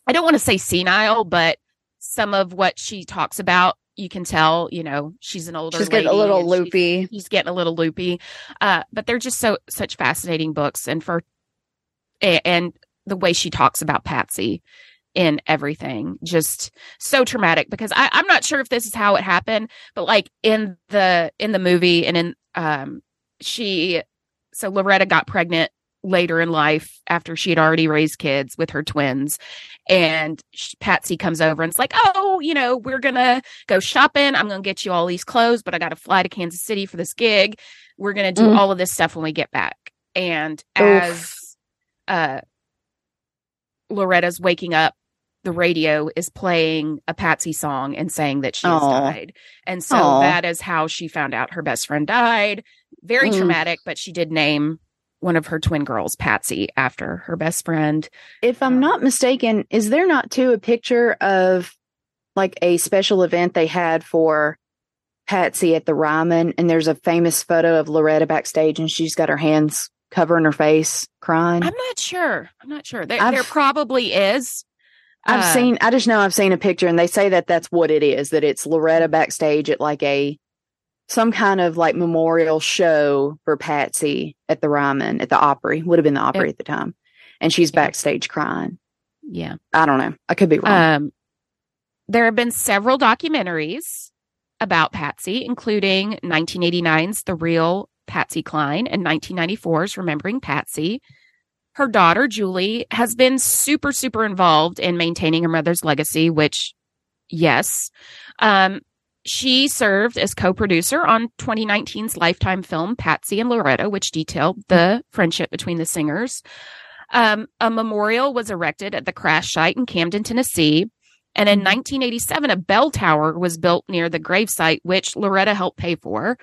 I don't want to say senile, but some of what she talks about, you can tell, you know, she's an older She's getting a little loopy. she's- loopy. He's getting a little loopy. Uh, but they're just so such fascinating books, and for and the way she talks about Patsy in everything, just so traumatic. Because I, I'm not sure if this is how it happened, but like in the in the movie and in um, she so Loretta got pregnant later in life after she had already raised kids with her twins and Patsy comes over and it's like, "Oh, you know, we're going to go shopping. I'm going to get you all these clothes, but I got to fly to Kansas City for this gig. We're going to do Mm. all of this stuff when we get back." And as uh Loretta's waking up, the radio is playing a Patsy song and saying that she has died. And so Aw. that is how she found out her best friend died. Very Mm. traumatic, but she did name one of her twin girls Patsy after her best friend. If I'm not mistaken, is there not too a picture of like a special event they had for Patsy at the Ryman? And there's a famous photo of Loretta backstage and she's got her hands covering her face crying. I'm not sure. I'm not sure. There, there probably is. I've Uh, seen, I just know I've seen a picture and they say that that's what it is, that it's Loretta backstage at like a, some kind of like memorial show for Patsy at the Ryman, at the Opry, would have been the Opry at the time. And she's backstage crying. Yeah. I don't know. I could be wrong. Um, there have been several documentaries about Patsy, including 1989's The Real Patsy Cline and 1994's Remembering Patsy. Her daughter, Julie, has been super, super involved in maintaining her mother's legacy, which, yes. Um, she served as co producer on 2019's Lifetime film Patsy and Loretta, which detailed the friendship between the singers. Um, a memorial was erected at the crash site in Camden, Tennessee. And in 1987, a bell tower was built near the gravesite, which Loretta helped pay for.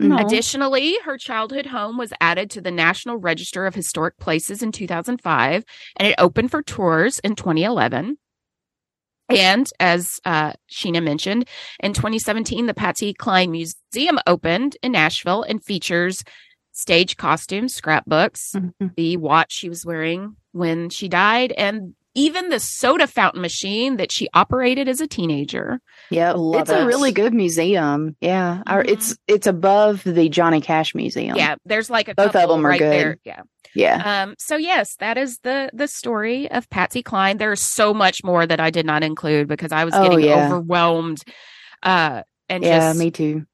Aw. Additionally, her childhood home was added to the National Register of Historic Places in 2005, and it opened for tours in 2011. And as uh, Sheena mentioned, in 2017, the Patsy Cline Museum opened in Nashville and features stage costumes, scrapbooks, Mhm. the watch she was wearing when she died, and even the soda fountain machine that she operated as a teenager. Yeah, Love it's a really good museum. Yeah, Our- Mhm. it's it's above the Johnny Cash Museum. Yeah, there's like a Both of them are right good. there. Yeah. Yeah. Um, so yes, that is the the story of Patsy Cline. There's so much more that I did not include because I was Oh, getting yeah. overwhelmed. Uh, and yeah, just me too.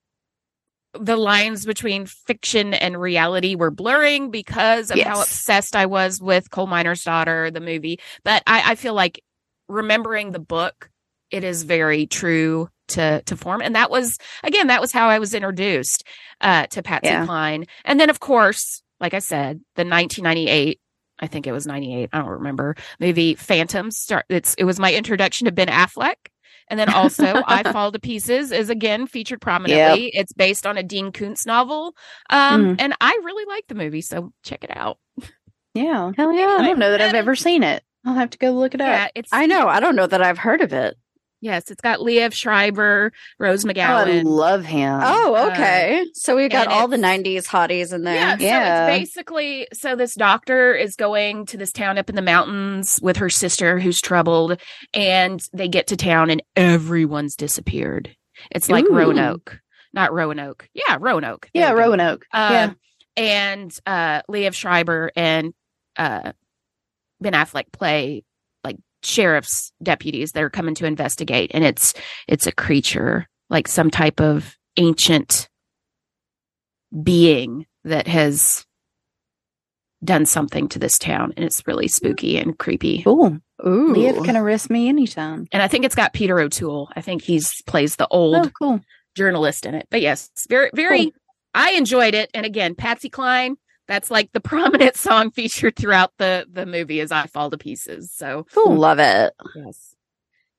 the lines between fiction and reality were blurring because of how obsessed I was with Coal Miner's Daughter, the movie. But I, I feel like remembering the book, it is very true to to form. And that was again, that was how I was introduced uh to Patsy Yeah. Cline. And then of course, like I said, the 1998 I think it was 98. I don't remember. Movie Phantoms. Start, it's it was my introduction to Ben Affleck. And then also I Fall to Pieces is again featured prominently. It's based on a Dean Koontz novel. Um Mm. and I really like the movie, so check it out. Yeah, Hell yeah. I don't know that I've ever seen it. I'll have to go look it up. Yeah, it's I know. I don't know that I've heard of it. Yes, it's got Liev Schreiber, Rose Oh, I McGowan. love him. Oh, okay. so we got all the 90s hotties in there. Yeah, Yeah. so it's basically so this doctor is going to this town up in the mountains with her sister who's troubled, and they get to town and everyone's disappeared. It's like Ooh. Roanoke, not Roanoke. Yeah, Roanoke. yeah, There we. Roanoke. Um, yeah, and uh, Liev Schreiber and uh, Ben Affleck play like sheriff's deputies that are coming to investigate, and it's it's a creature like some type of ancient being that has done something to this town, and it's really spooky and creepy. cool. Ooh. Liv can arrest me anytime. And I think it's got Peter O'Toole. I think he's plays the old Oh, cool. journalist in it. But yes, very, very, Cool. I enjoyed it. And again, Patsy Cline, that's like the prominent song featured throughout the, the movie as I fall to pieces. So Cool. Love it. yes.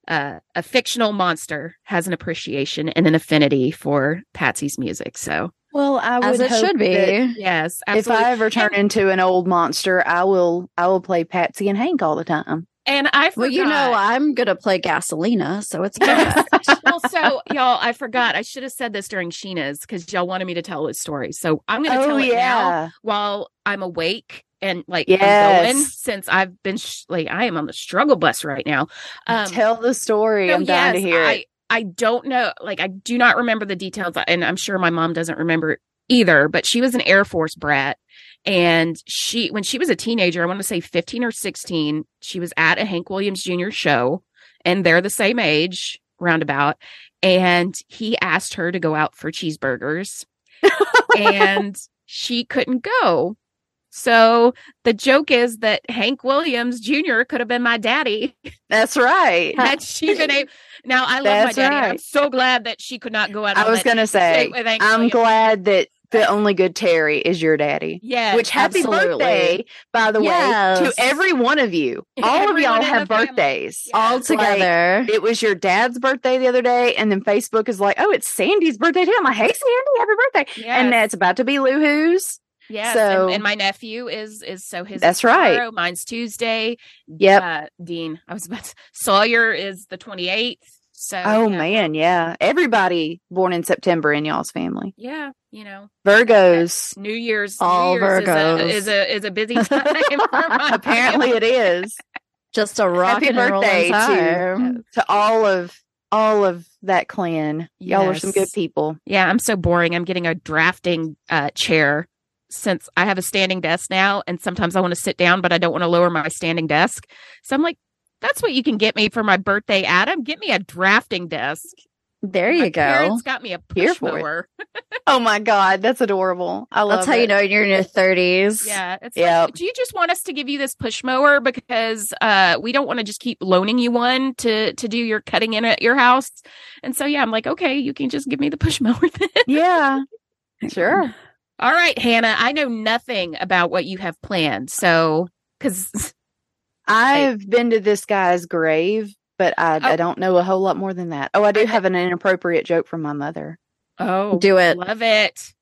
Uh, a fictional monster has an appreciation and an affinity for Patsy's music. So Well, I would As it hope should be. that yes, If. I ever turn into an old monster, I will. I will play Patsy and Hank all the time. And I forgot. Well, you know, I'm going to play Gasolina, so it's Yes. perfect. well, so y'all, I forgot. I should have said this during Sheena's because y'all wanted me to tell this story. So I'm going to Oh tell it now yeah, while I'm awake and like Yes. going since I've been sh- like I am on the struggle bus right now. Um, tell the story. so I'm dying to hear I, it. I don't know, like I do not remember the details, and I'm sure my mom doesn't remember either. But she was an Air Force brat, and she when she was a teenager, I want to say 15 or 16, she was at a Hank Williams Jr. show, and they're the same age roundabout, and he asked her to go out for cheeseburgers, and she couldn't go. So the joke is that Hank Williams Jr. could have been my daddy That's right. had she been able. Now I love That's my daddy. and I'm so glad that she could not go out. I was gonna say. with Hank I'm Williams. glad that the only good Terry is your daddy. Yeah. Which happy absolutely. birthday, by the way, to every one of you. All of y'all have birthdays. Yeah. All Like, together. It was your dad's birthday the other day, and then Facebook is like, "Oh, it's Sandy's birthday too." I'm like, "Hey, Sandy, happy birthday!" Yes. And it's about to be Lou Who's. yes. so- and, and my nephew is is so his. is That's right. Mine's Tuesday. Yep. Uh, Dean. I was about to, Sawyer is the 28th. So. oh yeah. man, yeah. Everybody born in September in y'all's family. Yeah. You know, Virgos. New Year's. All New Year's Virgos. is a, is a is a busy time. for Apparently, it is. Just a rock Happy and birthday rolling to- time. to all of all of that clan. Y'all are some good people. Yeah, I'm so boring. I'm getting a drafting uh, chair since I have a standing desk now, and sometimes I want to sit down, but I don't want to lower my standing desk. So I'm like, that's what you can get me for my birthday, Adam. Get me a drafting desk. There My you go. Parents got me a push mower. Oh my god, that's adorable. I love That's how it. you know you're in your 30s. Yeah, it's Yep. like, do you just want us to give you this push mower because uh, we don't want to just keep loaning you one to to do your cutting in at your house? And so yeah, I'm like, okay, you can just give me the push mower then. Yeah. Sure. All right, Hannah, I know nothing about what you have planned. So, because I've been to this guy's grave, but I, Oh. I don't know a whole lot more than that. Oh, I do have an inappropriate joke from my mother. oh, Do it. love it.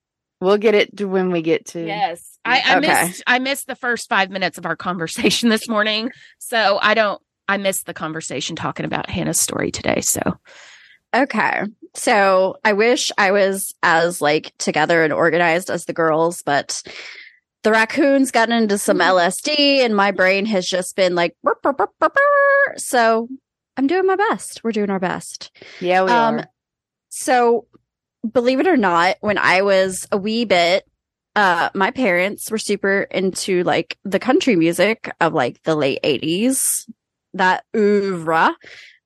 We'll get it to when we get to. Yes, I, I Okay. missed I missed the first five minutes of our conversation this morning, so I don't. I missed the conversation talking about Hannah's story today. So, Okay. So I wish I was as like together and organized as the girls, but the raccoons got into some LSD and my brain has just been like, so I'm doing my best. We're doing our best. Yeah, we Um, are. So believe it or not, when I was a wee bit, uh, my parents were super into like the country music of like the late eighties, that oeuvre,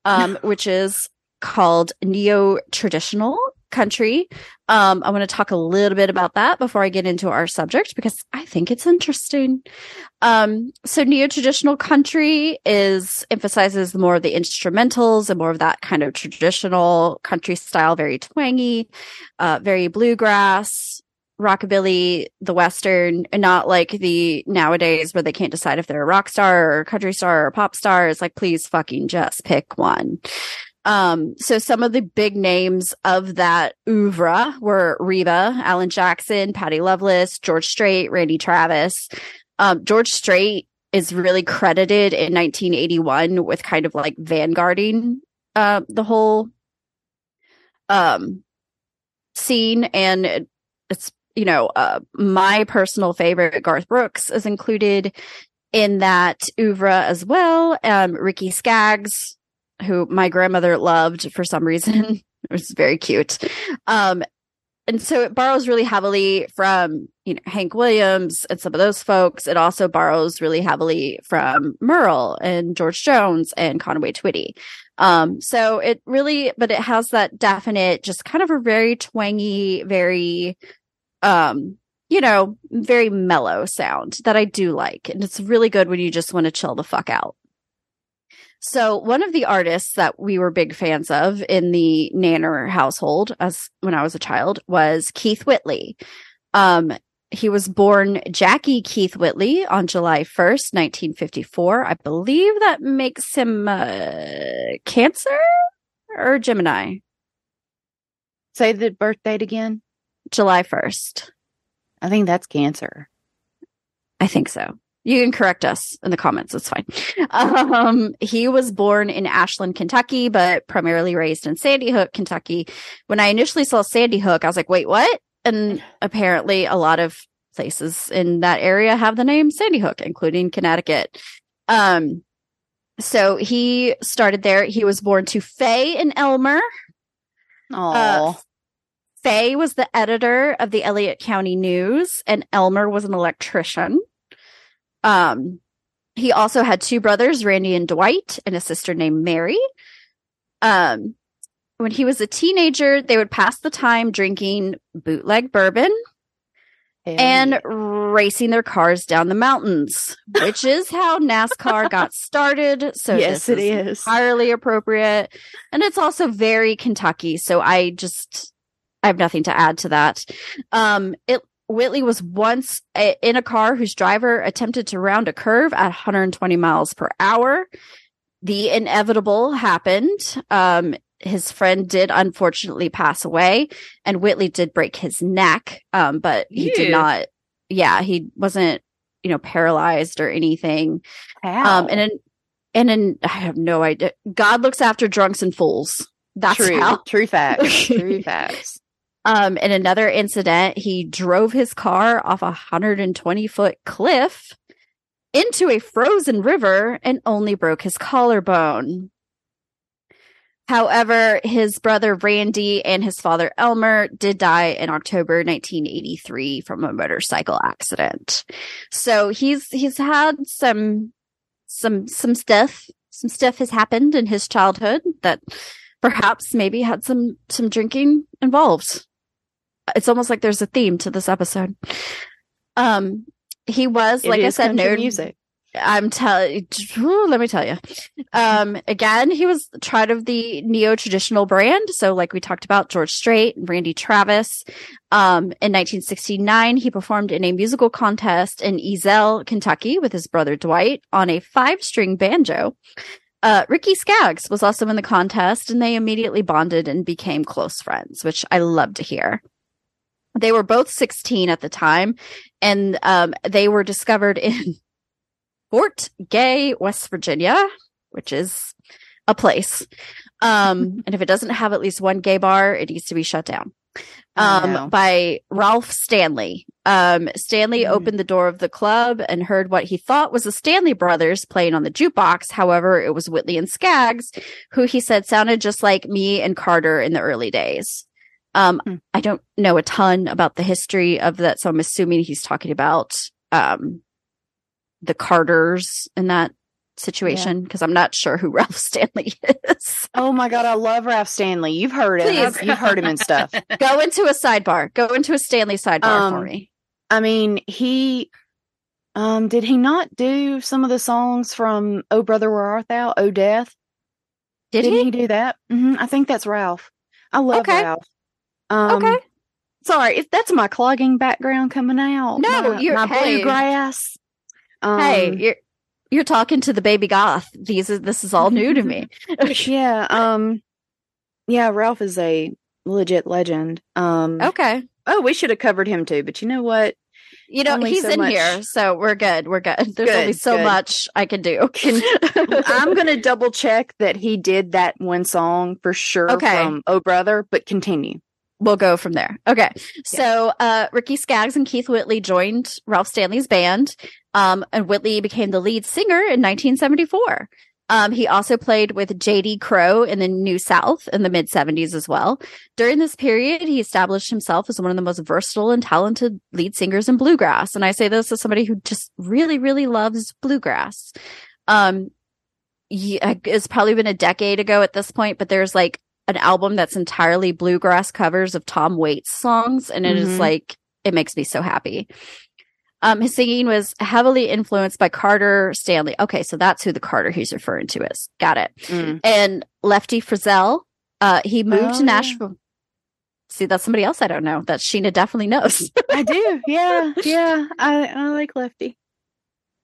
um, which is called neo traditional country. Um, I want to talk a little bit about that before I get into our subject because I think it's interesting. Um, so neo traditional country is emphasizes more of the instrumentals and more of that kind of traditional country style, very twangy, uh, very bluegrass, rockabilly, the western, and not like the nowadays where they can't decide if they're a rock star or a country star or a pop star. It's like, please fucking just pick one. Um, so some of the big names of that oeuvre were Reba, Alan Jackson, Patty Loveless, George Strait, Randy Travis. Um, George Strait is really credited in 1981 with kind of like vanguarding uh, the whole um, scene, and it- it's you know uh, my personal favorite. Garth Brooks is included in that oeuvre as well. Um, Ricky Skaggs, who my grandmother loved for some reason, it was very cute. Um, and so it borrows really heavily from you know Hank Williams and some of those folks. It also borrows really heavily from Merle and George Jones and Conway Twitty. Um, so it really, but it has that definite, just kind of a very twangy, very, um, you know, very mellow sound that I do like, and it's really good when you just want to chill the fuck out. So one of the artists that we were big fans of in the Nanner household as when I was a child was Keith Whitley. Um, he was born Jackie Keith Whitley on July 1st, 1954. I believe that makes him uh, Cancer or Gemini. Say the birth date again. July 1st. I think that's Cancer. I think so. You can correct us in the comments. It's fine. Um, he was born in Ashland, Kentucky, but primarily raised in Sandy Hook, Kentucky. When I initially saw Sandy Hook, I was like, wait, what? And apparently a lot of places in that area have the name Sandy Hook, including Connecticut. Um, so he started there. He was born to Faye and Elmer. Oh, Uh, Faye was the editor of the Elliott County News, and Elmer was an electrician. Um, he also had two brothers, Randy and Dwight, and a sister named Mary. Um, when he was a teenager, they would pass the time drinking bootleg bourbon and racing their cars down the mountains, which is how NASCAR got started. So yes, this it is. entirely appropriate. And it's also very Kentucky. So I just, I have nothing to add to that. Um, it, Whitley was once a, in a car whose driver attempted to round a curve at 120 miles per hour. The inevitable happened. Um, his friend did unfortunately pass away and Whitley did break his neck. Um, but he did not, yeah, he wasn't, you know, paralyzed or anything. How? Um, and in, and in, I have no idea. God looks after drunks and fools. That's true, how. true facts. true facts. Um, in another incident, he drove his car off a 120 foot cliff into a frozen river and only broke his collarbone. However, his brother Randy and his father Elmer did die in October 1983 from a motorcycle accident. So he's he's had some some some stuff some stuff has happened in his childhood that perhaps maybe had some some drinking involved. It's almost like there's a theme to this episode. Um he was It like I said known music. I'm telling let me tell you. Um, again, he was tried of the neo traditional brand. So, like we talked about, George Strait and Randy Travis. Um, in 1969, he performed in a musical contest in Ezel, Kentucky with his brother Dwight on a five string banjo. Uh, Ricky Skaggs was also in the contest and they immediately bonded and became close friends, which I love to hear. They were both 16 at the time and, um, they were discovered in Fort Gay, West Virginia, which is a place. Um, and if it doesn't have at least one gay bar, it needs to be shut down. Um, by Ralph Stanley. Um, Stanley Mhm. opened the door of the club and heard what he thought was the Stanley brothers playing on the jukebox. However, it was Whitley and Skaggs, who he said sounded just like me and Carter in the early days. Um, Hmm. I don't know a ton about the history of that, so I'm assuming he's talking about um the Carters in that situation because I'm not sure who Ralph Stanley is. Oh my god, I love Ralph Stanley. You've heard him. Please. You've heard him and stuff. Go into a sidebar. Go into a Stanley sidebar for Um, me. I mean, he um did he not do some of the songs from Oh Brother Where Art Thou? Oh Death? Did Didn't he? he do that? hmm I think that's Ralph. I love Okay. Ralph. Um, Okay. Sorry, if that's my clogging background coming out. No, my, you're- my hey. bluegrass. Um, hey, you're you're talking to the baby goth. These is this is all new to me. yeah, um, yeah, Ralph is a legit legend. Um, okay. oh, we should have covered him too, but you know what? You know, Only he's so in much- here, so we're good. We're good. There's Good, only so good. much I can do. I'm gonna double check that he did that one song for sure Okay. from Oh Brother, but continue. We'll go from there. Okay. So uh Ricky Skaggs and Keith Whitley joined Ralph Stanley's band. Um and Whitley became the lead singer in 1974. Um he also played with JD Crowe in the New South in the mid 70s as well. During this period, he established himself as one of the most versatile and talented lead singers in bluegrass. And I say this as somebody who just really really loves bluegrass. Um yeah, it's probably been a decade ago at this point, but there's like an album that's entirely bluegrass covers of Tom Waits songs, and it is Mhm. like it makes me so happy. Um, his singing was heavily influenced by Carter Stanley. Okay, so that's who the Carter he's referring to is. Got it. Mm. And Lefty Frizzell, uh, he moved Oh, to yeah. Nashville. See, that's somebody else I don't know that Sheena definitely knows. I do. Yeah. Yeah. I, I like Lefty.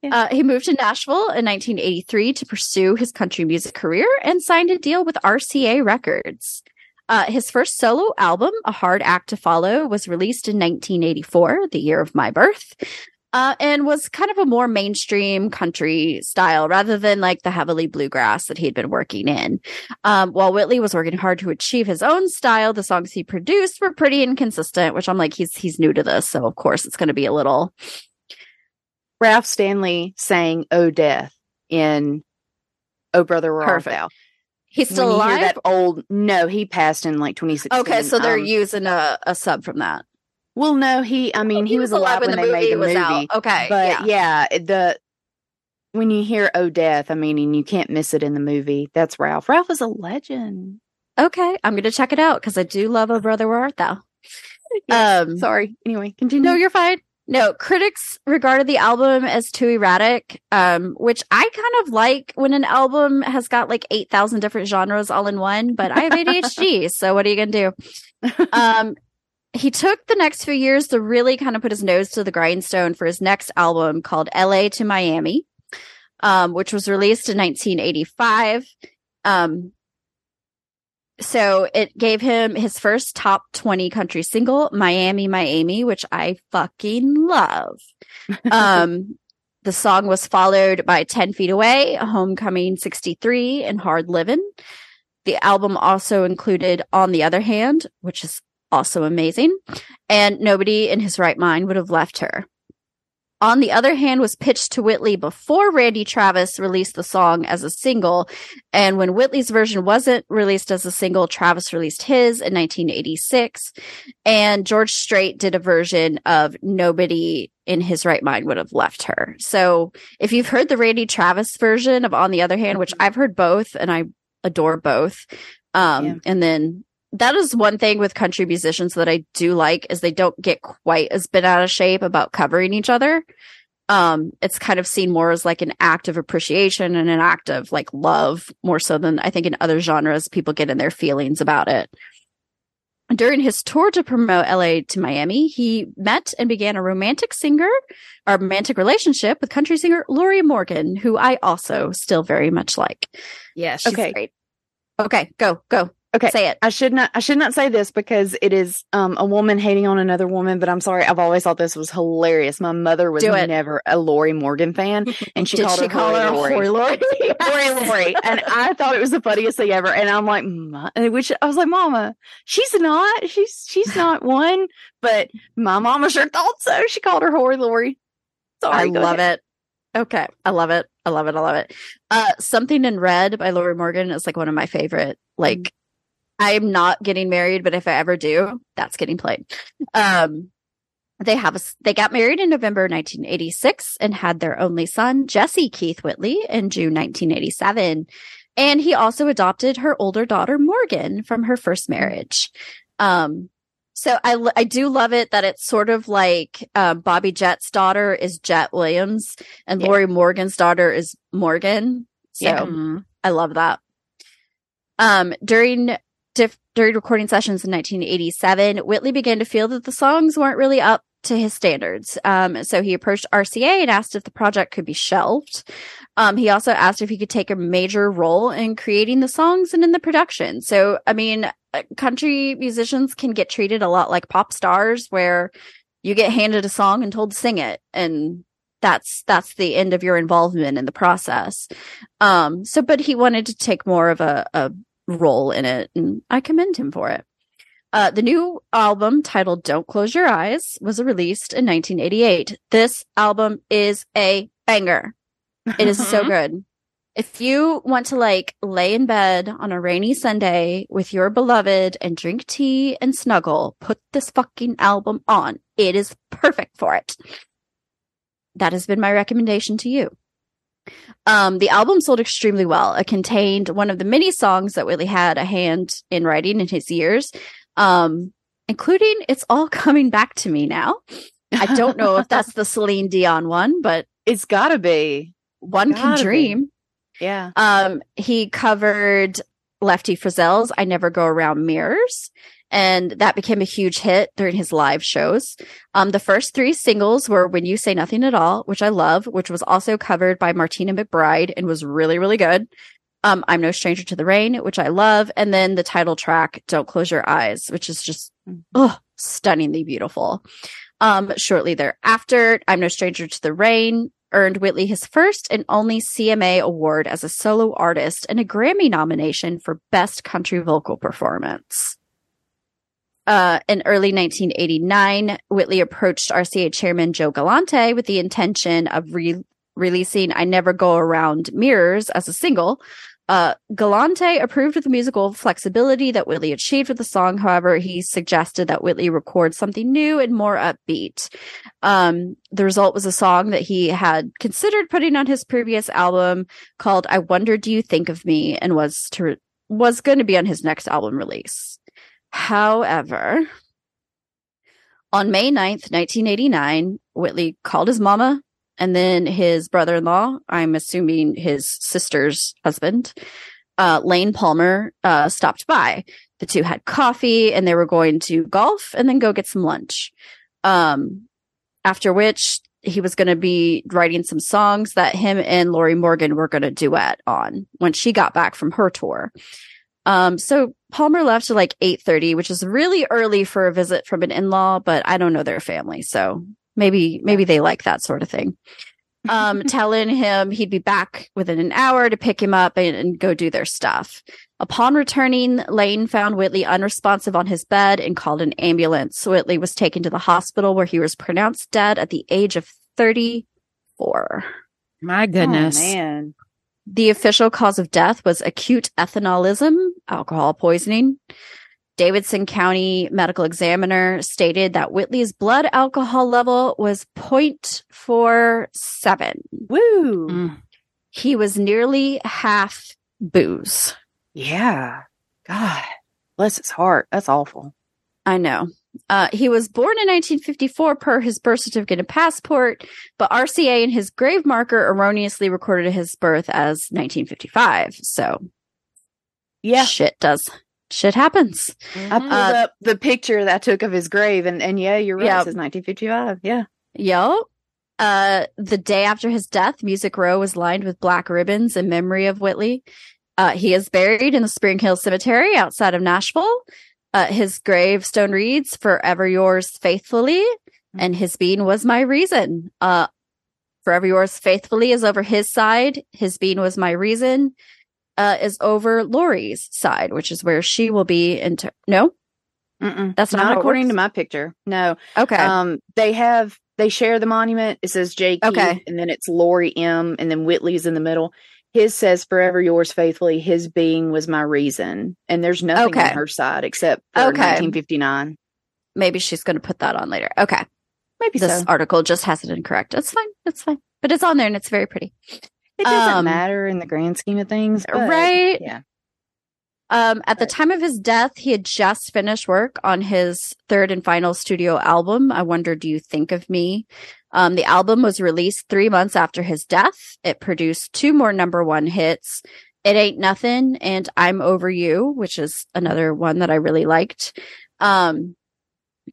Uh, he moved to Nashville in 1983 to pursue his country music career and signed a deal with RCA Records. Uh, his first solo album, A Hard Act to Follow, was released in 1984, the year of my birth, uh, and was kind of a more mainstream country style rather than like the heavily bluegrass that he'd been working in. Um, while Whitley was working hard to achieve his own style, the songs he produced were pretty inconsistent, which I'm like, he's he's new to this, so of course it's going to be a little Ralph Stanley sang "Oh Death" in "Oh Brother Where Art Thou." He's still when alive. that old, no, he passed in like 2016. Okay, so they're Um, using a, a sub from that. well, no, he. I mean, he, was, alive when, they made the was movie. out. Okay, but yeah. yeah. the when you hear "Oh Death," I mean, and you can't miss it in the movie. That's Ralph. Ralph is a legend. Okay, I'm gonna check it out because I do love "Oh Brother, Where Art Thou." Yes. Um, Sorry. Anyway, continue. No, you're fine. No, critics regarded the album as too erratic, um, which I kind of like when an album has got like 8,000 different genres all in one, but I have ADHD, so what are you going to do? Um, he took the next few years to really kind of put his nose to the grindstone for his next album called LA to Miami, um, which was released in 1985. Um, so it gave him his first top 20 country single, Miami, Miami, which I fucking love. Um, the song was followed by 10 Feet Away, Homecoming 63, and Hard Livin'. The album also included On the Other Hand, which is also amazing, and Nobody in His Right Mind Would Have Left Her. On the Other Hand was pitched to Whitley before Randy Travis released the song as a single. And when Whitley's version wasn't released as a single, Travis released his in 1986. And George Strait did a version of Nobody in His Right Mind Would Have Left Her. So if you've heard the Randy Travis version of On the Other Hand, which I've heard both and I adore both. Um, Yeah. and then that is one thing with country musicians that I do like is they don't get quite as bent out of shape about covering each other. Um, it's kind of seen more as like an act of appreciation and an act of like love more so than I think in other genres people get in their feelings about it. During his tour to promote LA to Miami, he met and began a romantic singer, a romantic relationship with country singer Lorrie Morgan, who I also still very much like. Yeah, she's Okay. great. Okay, go, go. Okay. Say it. I should not I should not say this because it is um a woman hating on another woman, but I'm sorry, I've always thought this was hilarious. My mother was never a Lorrie Morgan fan and she Did called she her call her Lori. whore Lori? Lori Lori. And I thought it was the funniest thing ever. And I'm like, which I was like, Mama, she's not. She's she's not one. But my mama sure thought so. She called her Hori Lori. Sorry. I love ahead. it. Okay. I love it. I love it. I love it. Uh, Something in Red by Lorrie Morgan is like one of my favorite. Like, I'm not getting married, but if I ever do, that's getting played. Um, they have a, they got married in November 1986 and had their only son, Jesse Keith Whitley, in June 1987. And he also adopted her older daughter, Morgan, from her first marriage. Um, so I do love it that it's sort of like um, Bobbie Jett's daughter is Jett Williams and Yeah. Lorrie Morgan's daughter is Morgan. So Yeah. I love that. Um, during diff- during recording sessions in 1987, Whitley began to feel that the songs weren't really up to his standards. Um, so he approached RCA and asked if the project could be shelved. Um, he also asked if he could take a major role in creating the songs and in the production. So, I mean, uh, country musicians can get treated a lot like pop stars where you get handed a song and told to sing it and that's that's the end of your involvement in the process um so but he wanted to take more of a, a role in it and i commend him for it uh the new album titled don't close your eyes was released in 1988 this album is a banger it is so Mhm. good if you want to like lay in bed on a rainy Sunday with your beloved and drink tea and snuggle, put this fucking album on. It is perfect for it. That has been my recommendation to you. Um, the album sold extremely well. It contained one of the many songs that Willie had a hand in writing in his years, um, including It's All Coming Back to Me Now, I don't know if that's the Celine Dion one, but it's got to be. one can Gotta be. dream. Yeah. Um, he covered Lefty Frizzell's I Never Go Around Mirrors, and that became a huge hit during his live shows. Um, the first three singles were When You Say Nothing at All, which I love, which was also covered by Martina McBride and was really, really good. Um, I'm No Stranger to the Rain, which I love, and then the title track, Don't Close Your Eyes, which is just oh, stunningly beautiful. Um, shortly thereafter, I'm No Stranger to the Rain earned Whitley his first and only CMA award as a solo artist and a Grammy nomination for Best Country Vocal Performance. Uh, in early 1989, Whitley approached RCA chairman Joe Galante with the intention of re- releasing I Never Go Around Mirrors as a single. Uh, Galante approved of the musical flexibility that Whitley achieved with the song. However, he suggested that Whitley record something new and more upbeat. Um, the result was a song that he had considered putting on his previous album called "I Wonder Do You Think of Me" and was to was going to be on his next album release. However, on May 9th, 1989, Whitley called his mama and then his brother-in-law, I'm assuming his sister's husband, uh, Lane Palmer, uh, stopped by. The two had coffee and they were going to golf and then go get some lunch. Um, after which he was going to be writing some songs that him and Lorrie Morgan were going to duet on when she got back from her tour. Um, so Palmer left at like 8:30, which is really early for a visit from an in-law, but I don't know their family, so maybe maybe they like that sort of thing. Um, telling him he'd be back within an hour to pick him up and, and go do their stuff. Upon returning, Lane found Whitley unresponsive on his bed and called an ambulance. Whitley was taken to the hospital where he was pronounced dead at the age of 34. My goodness. Oh, man. The official cause of death was acute ethanolism, alcohol poisoning. Davidson County medical examiner stated that Whitley's blood alcohol level was 0.47. Woo. Mm. He was nearly half booze. Yeah. God. Bless his heart. That's awful. I know. Uh, he was born in 1954 per his birth certificate and passport, but RCA in his grave marker erroneously recorded his birth as 1955. So Yeah. shit does shit happens. I pulled Uh, up the picture that I took of his grave, and, and yeah, you're right. Yeah. It says 1955. Yeah. Yep. Uh, the day after his death, Music Row was lined with black ribbons in memory of Whitley. Uh, he is buried in the Spring Hill Cemetery outside of Nashville. Uh, his gravestone reads, Forever yours faithfully, and his being was my reason. Uh, Forever yours faithfully is over his side. His being was my reason, uh, is over Lorrie's side, which is where she will be in, ter- no? Mm-mm. That's not not according to my picture. No. Okay. Um, they have they share the monument. It says J. Keith, Okay. and then it's Lorrie M. And then Whitley's in the middle. His says "Forever yours faithfully." His being was my reason, and there's nothing Okay. on her side except for Okay. 1959. Maybe she's going to put that on later. Okay. Maybe this so. article just has it incorrect. It's fine. It's fine. But it's on there and it's very pretty. It doesn't um, matter in the grand scheme of things, but, Right. Yeah. Um, at the time of his death, he had just finished work on his third and final studio album. I wonder, do you think of me? Um, the album was released three months after his death. It produced two more number one hits. It Ain't Nothing and I'm Over You, which is another one that I really liked. Um,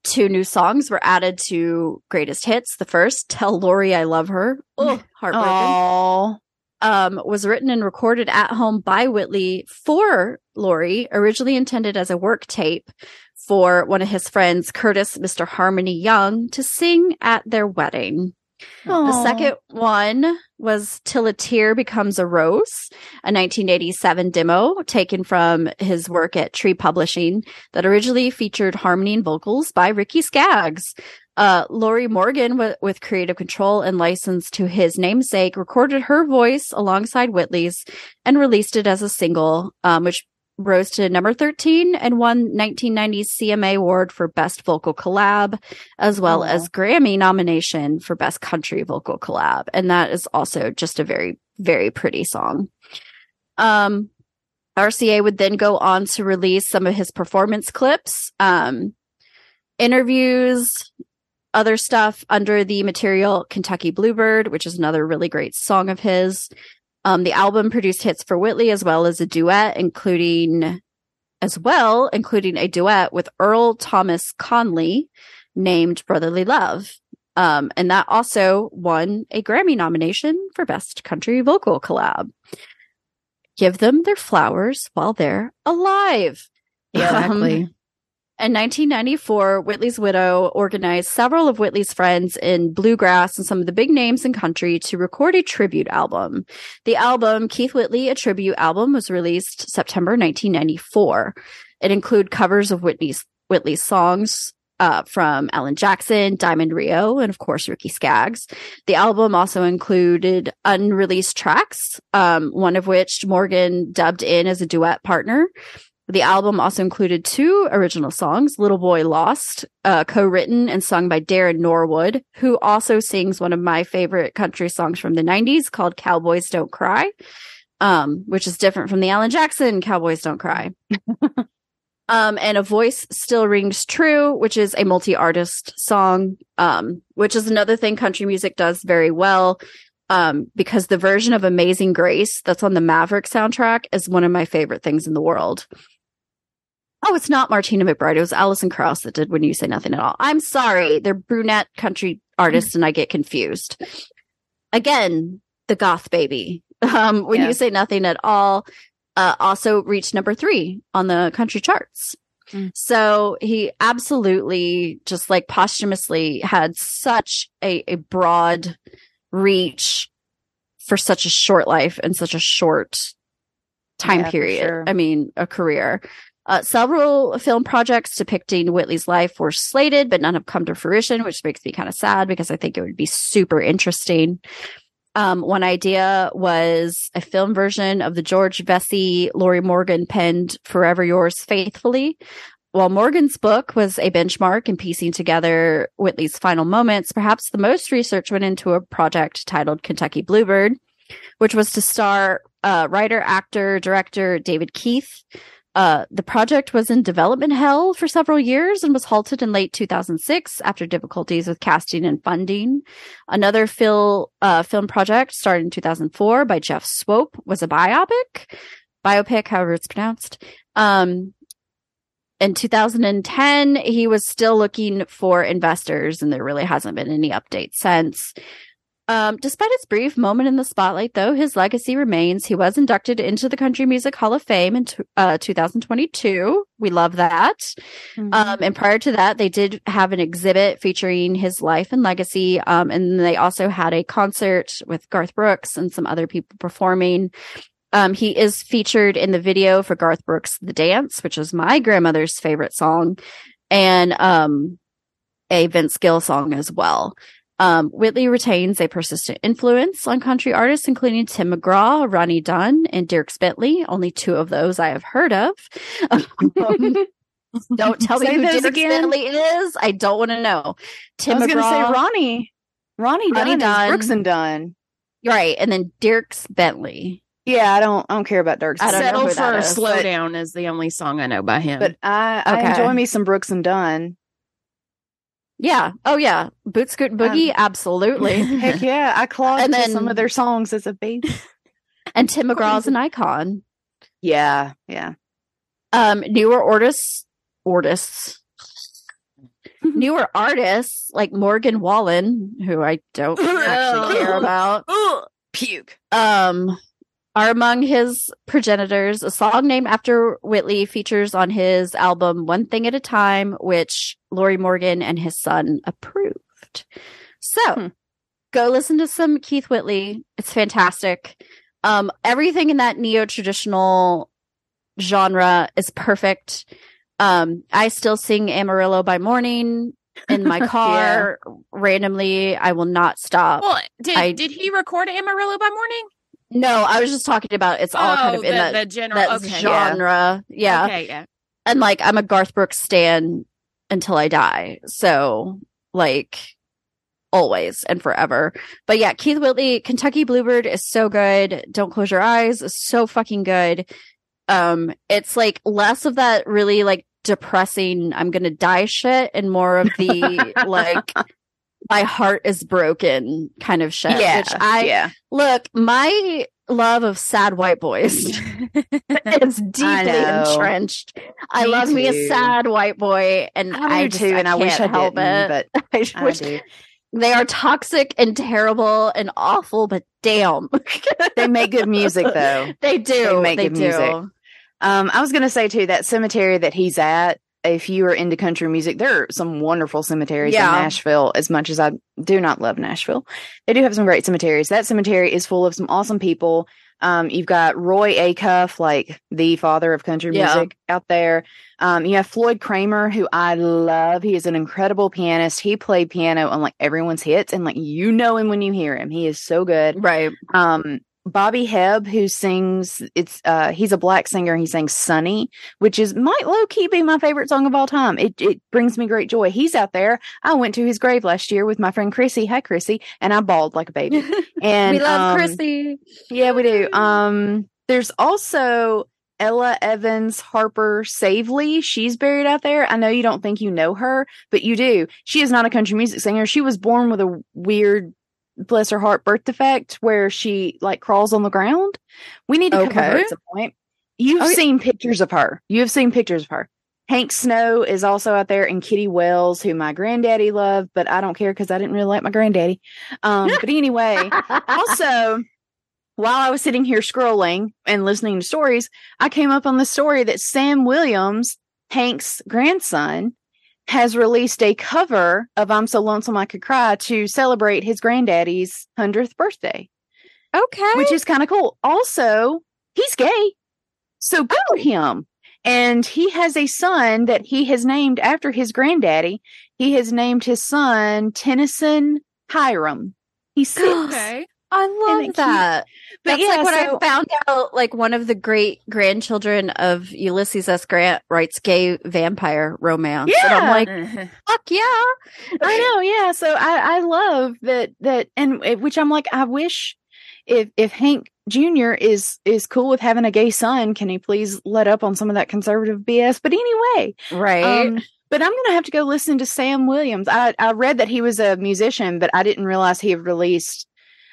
two new songs were added to greatest hits. The first, Tell Lorrie I Love Her. Oh, heartbroken. Oh, um, was written and recorded at home by Whitley for Lorrie, originally intended as a work tape for one of his friends, Curtis Mr. Harmony Young, to sing at their wedding. The second one was Till a Tear Becomes a Rose, a 1987 demo taken from his work at Tree Publishing that originally featured harmony and vocals by Ricky Skaggs. Uh, Lorrie Morgan, w- with creative control and license to his namesake, recorded her voice alongside Whitley's and released it as a single, um, which rose to number 13 and won 1990's CMA Award for Best Vocal Collab, as well Aw. as Grammy nomination for Best Country Vocal Collab. And that is also just a very, very pretty song. Um, RCA would then go on to release some of his performance clips, um, interviews, other stuff under the material Kentucky Bluebird, which is another really great song of his. Um, the album produced hits for Whitley as well as a duet, including as well, including a duet with Earl Thomas Conley named Brotherly Love. Um, and that also won a Grammy nomination for Best Country Vocal Collab. Give them their flowers while they're alive. Exactly. Um, in 1994, Whitley's widow organized several of Whitley's friends in bluegrass and some of the big names in country to record a tribute album. The album, Keith Whitley, a tribute album, was released September 1994. It included covers of Whitney's Whitley's songs uh, from Alan Jackson, Diamond Rio, and of course Ricky Skaggs. The album also included unreleased tracks, um, one of which Morgan dubbed in as a duet partner. The album also included two original songs, Little Boy Lost, uh, co-written and sung by Daron Norwood, who also sings one of my favorite country songs from the 90s called Cowboys Don't Cry, um, which is different from the Alan Jackson Cowboys Don't Cry. um, and A Voice Still Rings True, which is a multi-artist song, um, which is another thing country music does very well. Um, because the version of Amazing Grace that's on the Maverick soundtrack is one of my favorite things in the world. Oh, it's not Martina McBride. It was Alison Krauss that did When You Say Nothing at All. I'm sorry. They're brunette country artists and I get confused. Again, the goth baby. Um, when Yeah. you say nothing at all, uh, also reached number three on the country charts. Mm. So he absolutely just like posthumously had such a, a broad reach for such a short life and such a short time Yeah, period. sure. I mean, a career. Uh, several film projects depicting Whitley's life were slated, but none have come to fruition, which makes me kind of sad because I think it would be super interesting. Um, one idea was a film version of the George Vecsey, Lorrie Morgan penned Forever Yours Faithfully. While Morgan's book was a benchmark in piecing together Whitley's final moments, perhaps the most research went into a project titled Kentucky Bluebird, which was to star uh, writer, actor, director David Keith. Uh, the project was in development hell for several years and was halted in late 2006 after difficulties with casting and funding. Another fil- uh, film project started in 2004 by Jeff Swope was a biopic, biopic, however it's pronounced. Um, in 2010, he was still looking for investors and there really hasn't been any update since. Um, despite his brief moment in the spotlight, though, his legacy remains. He was inducted into the Country Music Hall of Fame in t- uh, 2022. We love that. Mm-hmm. Um, and prior to that, they did have an exhibit featuring his life and legacy. Um, and they also had a concert with Garth Brooks and some other people performing. Um, he is featured in the video for Garth Brooks' The Dance, which is my grandmother's favorite song, and um, a Vince Gill song as well. Um, Whitley retains a persistent influence on country artists, including Tim McGraw, Ronnie Dunn, and Dierks Bentley. Only two of those I have heard of. Um, don't tell me Say who those Dirk again. Bentley is. I don't want to know. I Tim was McGraw, going to say Ronnie. Ronnie, Ronnie Dunn, Dunn. is Brooks and Dunn. right, and then Dierks Bentley. Yeah, I don't. I don't care about Dirk. I don't know Settle who for that a is, slow but- down is the only song I know by him. But I, I Okay. enjoy me some Brooks and Dunn. Yeah. Oh yeah. Boot Scoot and Boogie. absolutely. Heck yeah, I clawed And then- some of their songs as a baby. and Tim McGraw's an icon. Yeah, yeah. Um, newer artists, artists, newer artists like Morgan Wallen, who I don't actually care about, Puke. um, are among his progenitors. A song named after Whitley features on his album One Thing at a Time, which Lorrie Morgan and his son approved. So Hmm. go listen to some Keith Whitley. It's fantastic. Um, everything in that neo traditional genre is perfect. Um, I still sing Amarillo by morning in my car randomly. I will not stop. well, did I- did he record Amarillo by morning? No, I was just talking about it's all kind Oh, of in the, that, the general that okay. genre. Yeah. Okay, yeah. And like I'm a Garth Brooks stan until I die. So like always and forever. But yeah, Keith Whitley, Kentucky Bluebird is so good. Don't close your eyes is so fucking good. Um, it's like less of that really like depressing I'm gonna die shit and more of the like my heart is broken kind of shit. yeah, Which I yeah. look, my love of sad white boys is deeply know. entrenched. I Me love me a sad white boy, and I, I, do just, too, and I, wish I help it. but I I wish do. they are toxic and terrible and awful, but damn, They make good music though. they do. They make they good do. music. Um, I was gonna say too that cemetery that he's at. If you are into country music, there are some wonderful cemeteries Yeah. in Nashville. As much as I do not love Nashville, they do have some great cemeteries. That cemetery is full of some awesome people. Um, you've got Roy Acuff, like the father of country Yeah. music, out there. Um, you have Floyd Cramer, who I love. He is an incredible pianist. He played piano on like everyone's hits, and like you know him when you hear him. He is so good Right. um Bobby Hebb who sings it's uh he's a black singer he sings Sunny which is might low key be my favorite song of all time. It it brings me great joy. He's out there. I went to his grave last year with my friend Chrissy. Hi Chrissy. And I bawled like a baby. And we love um, Chrissy. yeah we do. Um there's also Ella Evans Harper Savely she's buried out there. I know you don't think you know her but you do. She is not a country music singer. She was born with a weird bless her heart birth defect where she like crawls on the ground. We need to cover her Okay. at some point. You've Oh, yeah. seen pictures of her. You have seen pictures of her. Hank Snow is also out there, and Kitty Wells, who my granddaddy loved, but I don't care because I didn't really like my granddaddy. Um, but anyway, also, while I was sitting here scrolling and listening to stories, I came up on the story that Sam Williams, Hank's grandson, has released a cover of I'm So Lonesome I Could Cry to celebrate his granddaddy's 100th birthday, okay. which is kind of cool. Also, he's gay. So good for oh. him. And he has a son that he has named after his granddaddy. He has named his son Tennyson Hiram. He's six. Okay. I love that. But That's yeah, like when so- I found out like one of the great grandchildren of Ulysses S. Grant writes gay vampire romance. And I'm Yeah. like, fuck yeah. I know, yeah. So I, I love that that and which I'm like, I wish if if Hank Jr. is is cool with having a gay son, can he please let up on some of that conservative BS? But anyway, Right. um, but I'm gonna have to go listen to Sam Williams. I I read that he was a musician, but I didn't realize he had released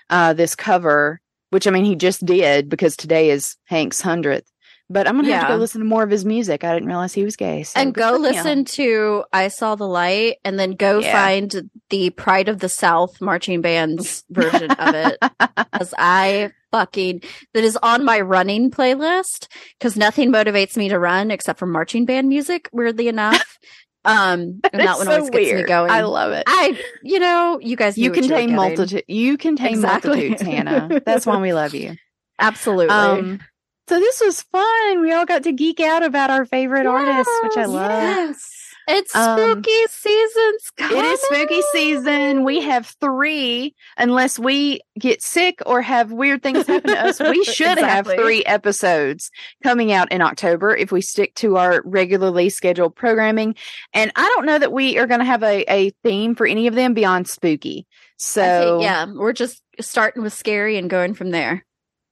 uh this cover, which I mean he just did because today is Hank's hundredth. But I'm gonna have to go listen to more of his music. I didn't realize he was gay. So and go for him. listen to I Saw the Light and then go Yeah. find the Pride of the South marching band's version of it. As I fucking that is on my running playlist because nothing motivates me to run except for marching band music, weirdly enough. Um and that one so always gets me going. I love it. I, you know, you guys, you contain multitude you contain Exactly. multitudes hannah that's why we love you Absolutely. um so this was fun we all got to geek out about our favorite artists which i love yes. It's Um, spooky season's coming. it is spooky season we have three unless we get sick or have weird things happen to us we should have three episodes coming out in october if we stick to our regularly scheduled programming and i don't know that we are going to have a, a theme for any of them beyond spooky so think, yeah, we're just starting with scary and going from there.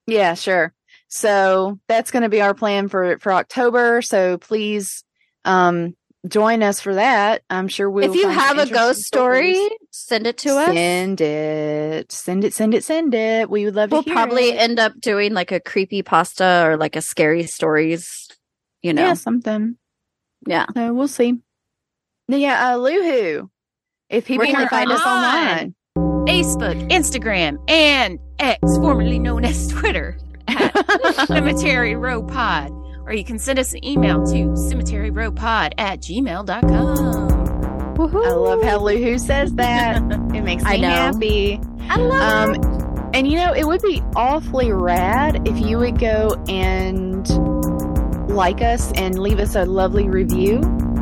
Yeah, sure. So that's going to be our plan for for October. So please um join us for that. I'm sure we'll if you have a ghost story, stories. send it to us. Send it. Send it, send it, send it. We would love to. We'll to hear probably it. end up doing like a creepy pasta or like a scary stories. You know, Yeah, something. yeah. So we'll see. Yeah, uh Luhu. If people can want to they find find us us? online. Facebook, Instagram, and X, formerly known as Twitter, at Cemetery Row Pod. Or you can send us an email to cemeteryrowpod at gmail.com. Woohoo. I love how Luhu says that. It makes me I know. happy. I love Um, and you know, it would be awfully rad if you would go and like us and leave us a lovely review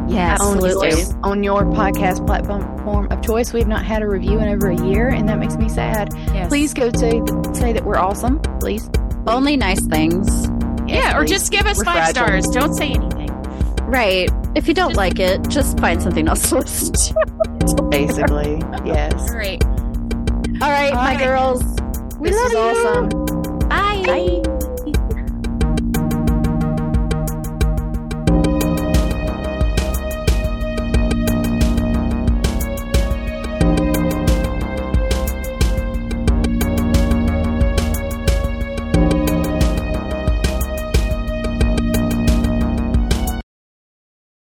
Yes, on absolutely. your, on your podcast platform of choice. We've not had a review in over a year, and that makes me sad. Yes. Please go say say that we're awesome, please. Only nice things. Yeah, or just give us five fragile. stars. Don't say anything. Right. If you don't like it, just find something else to listen to. basically yes. All right. All right, All my right. girls. We this love is you. awesome. Bye. Bye.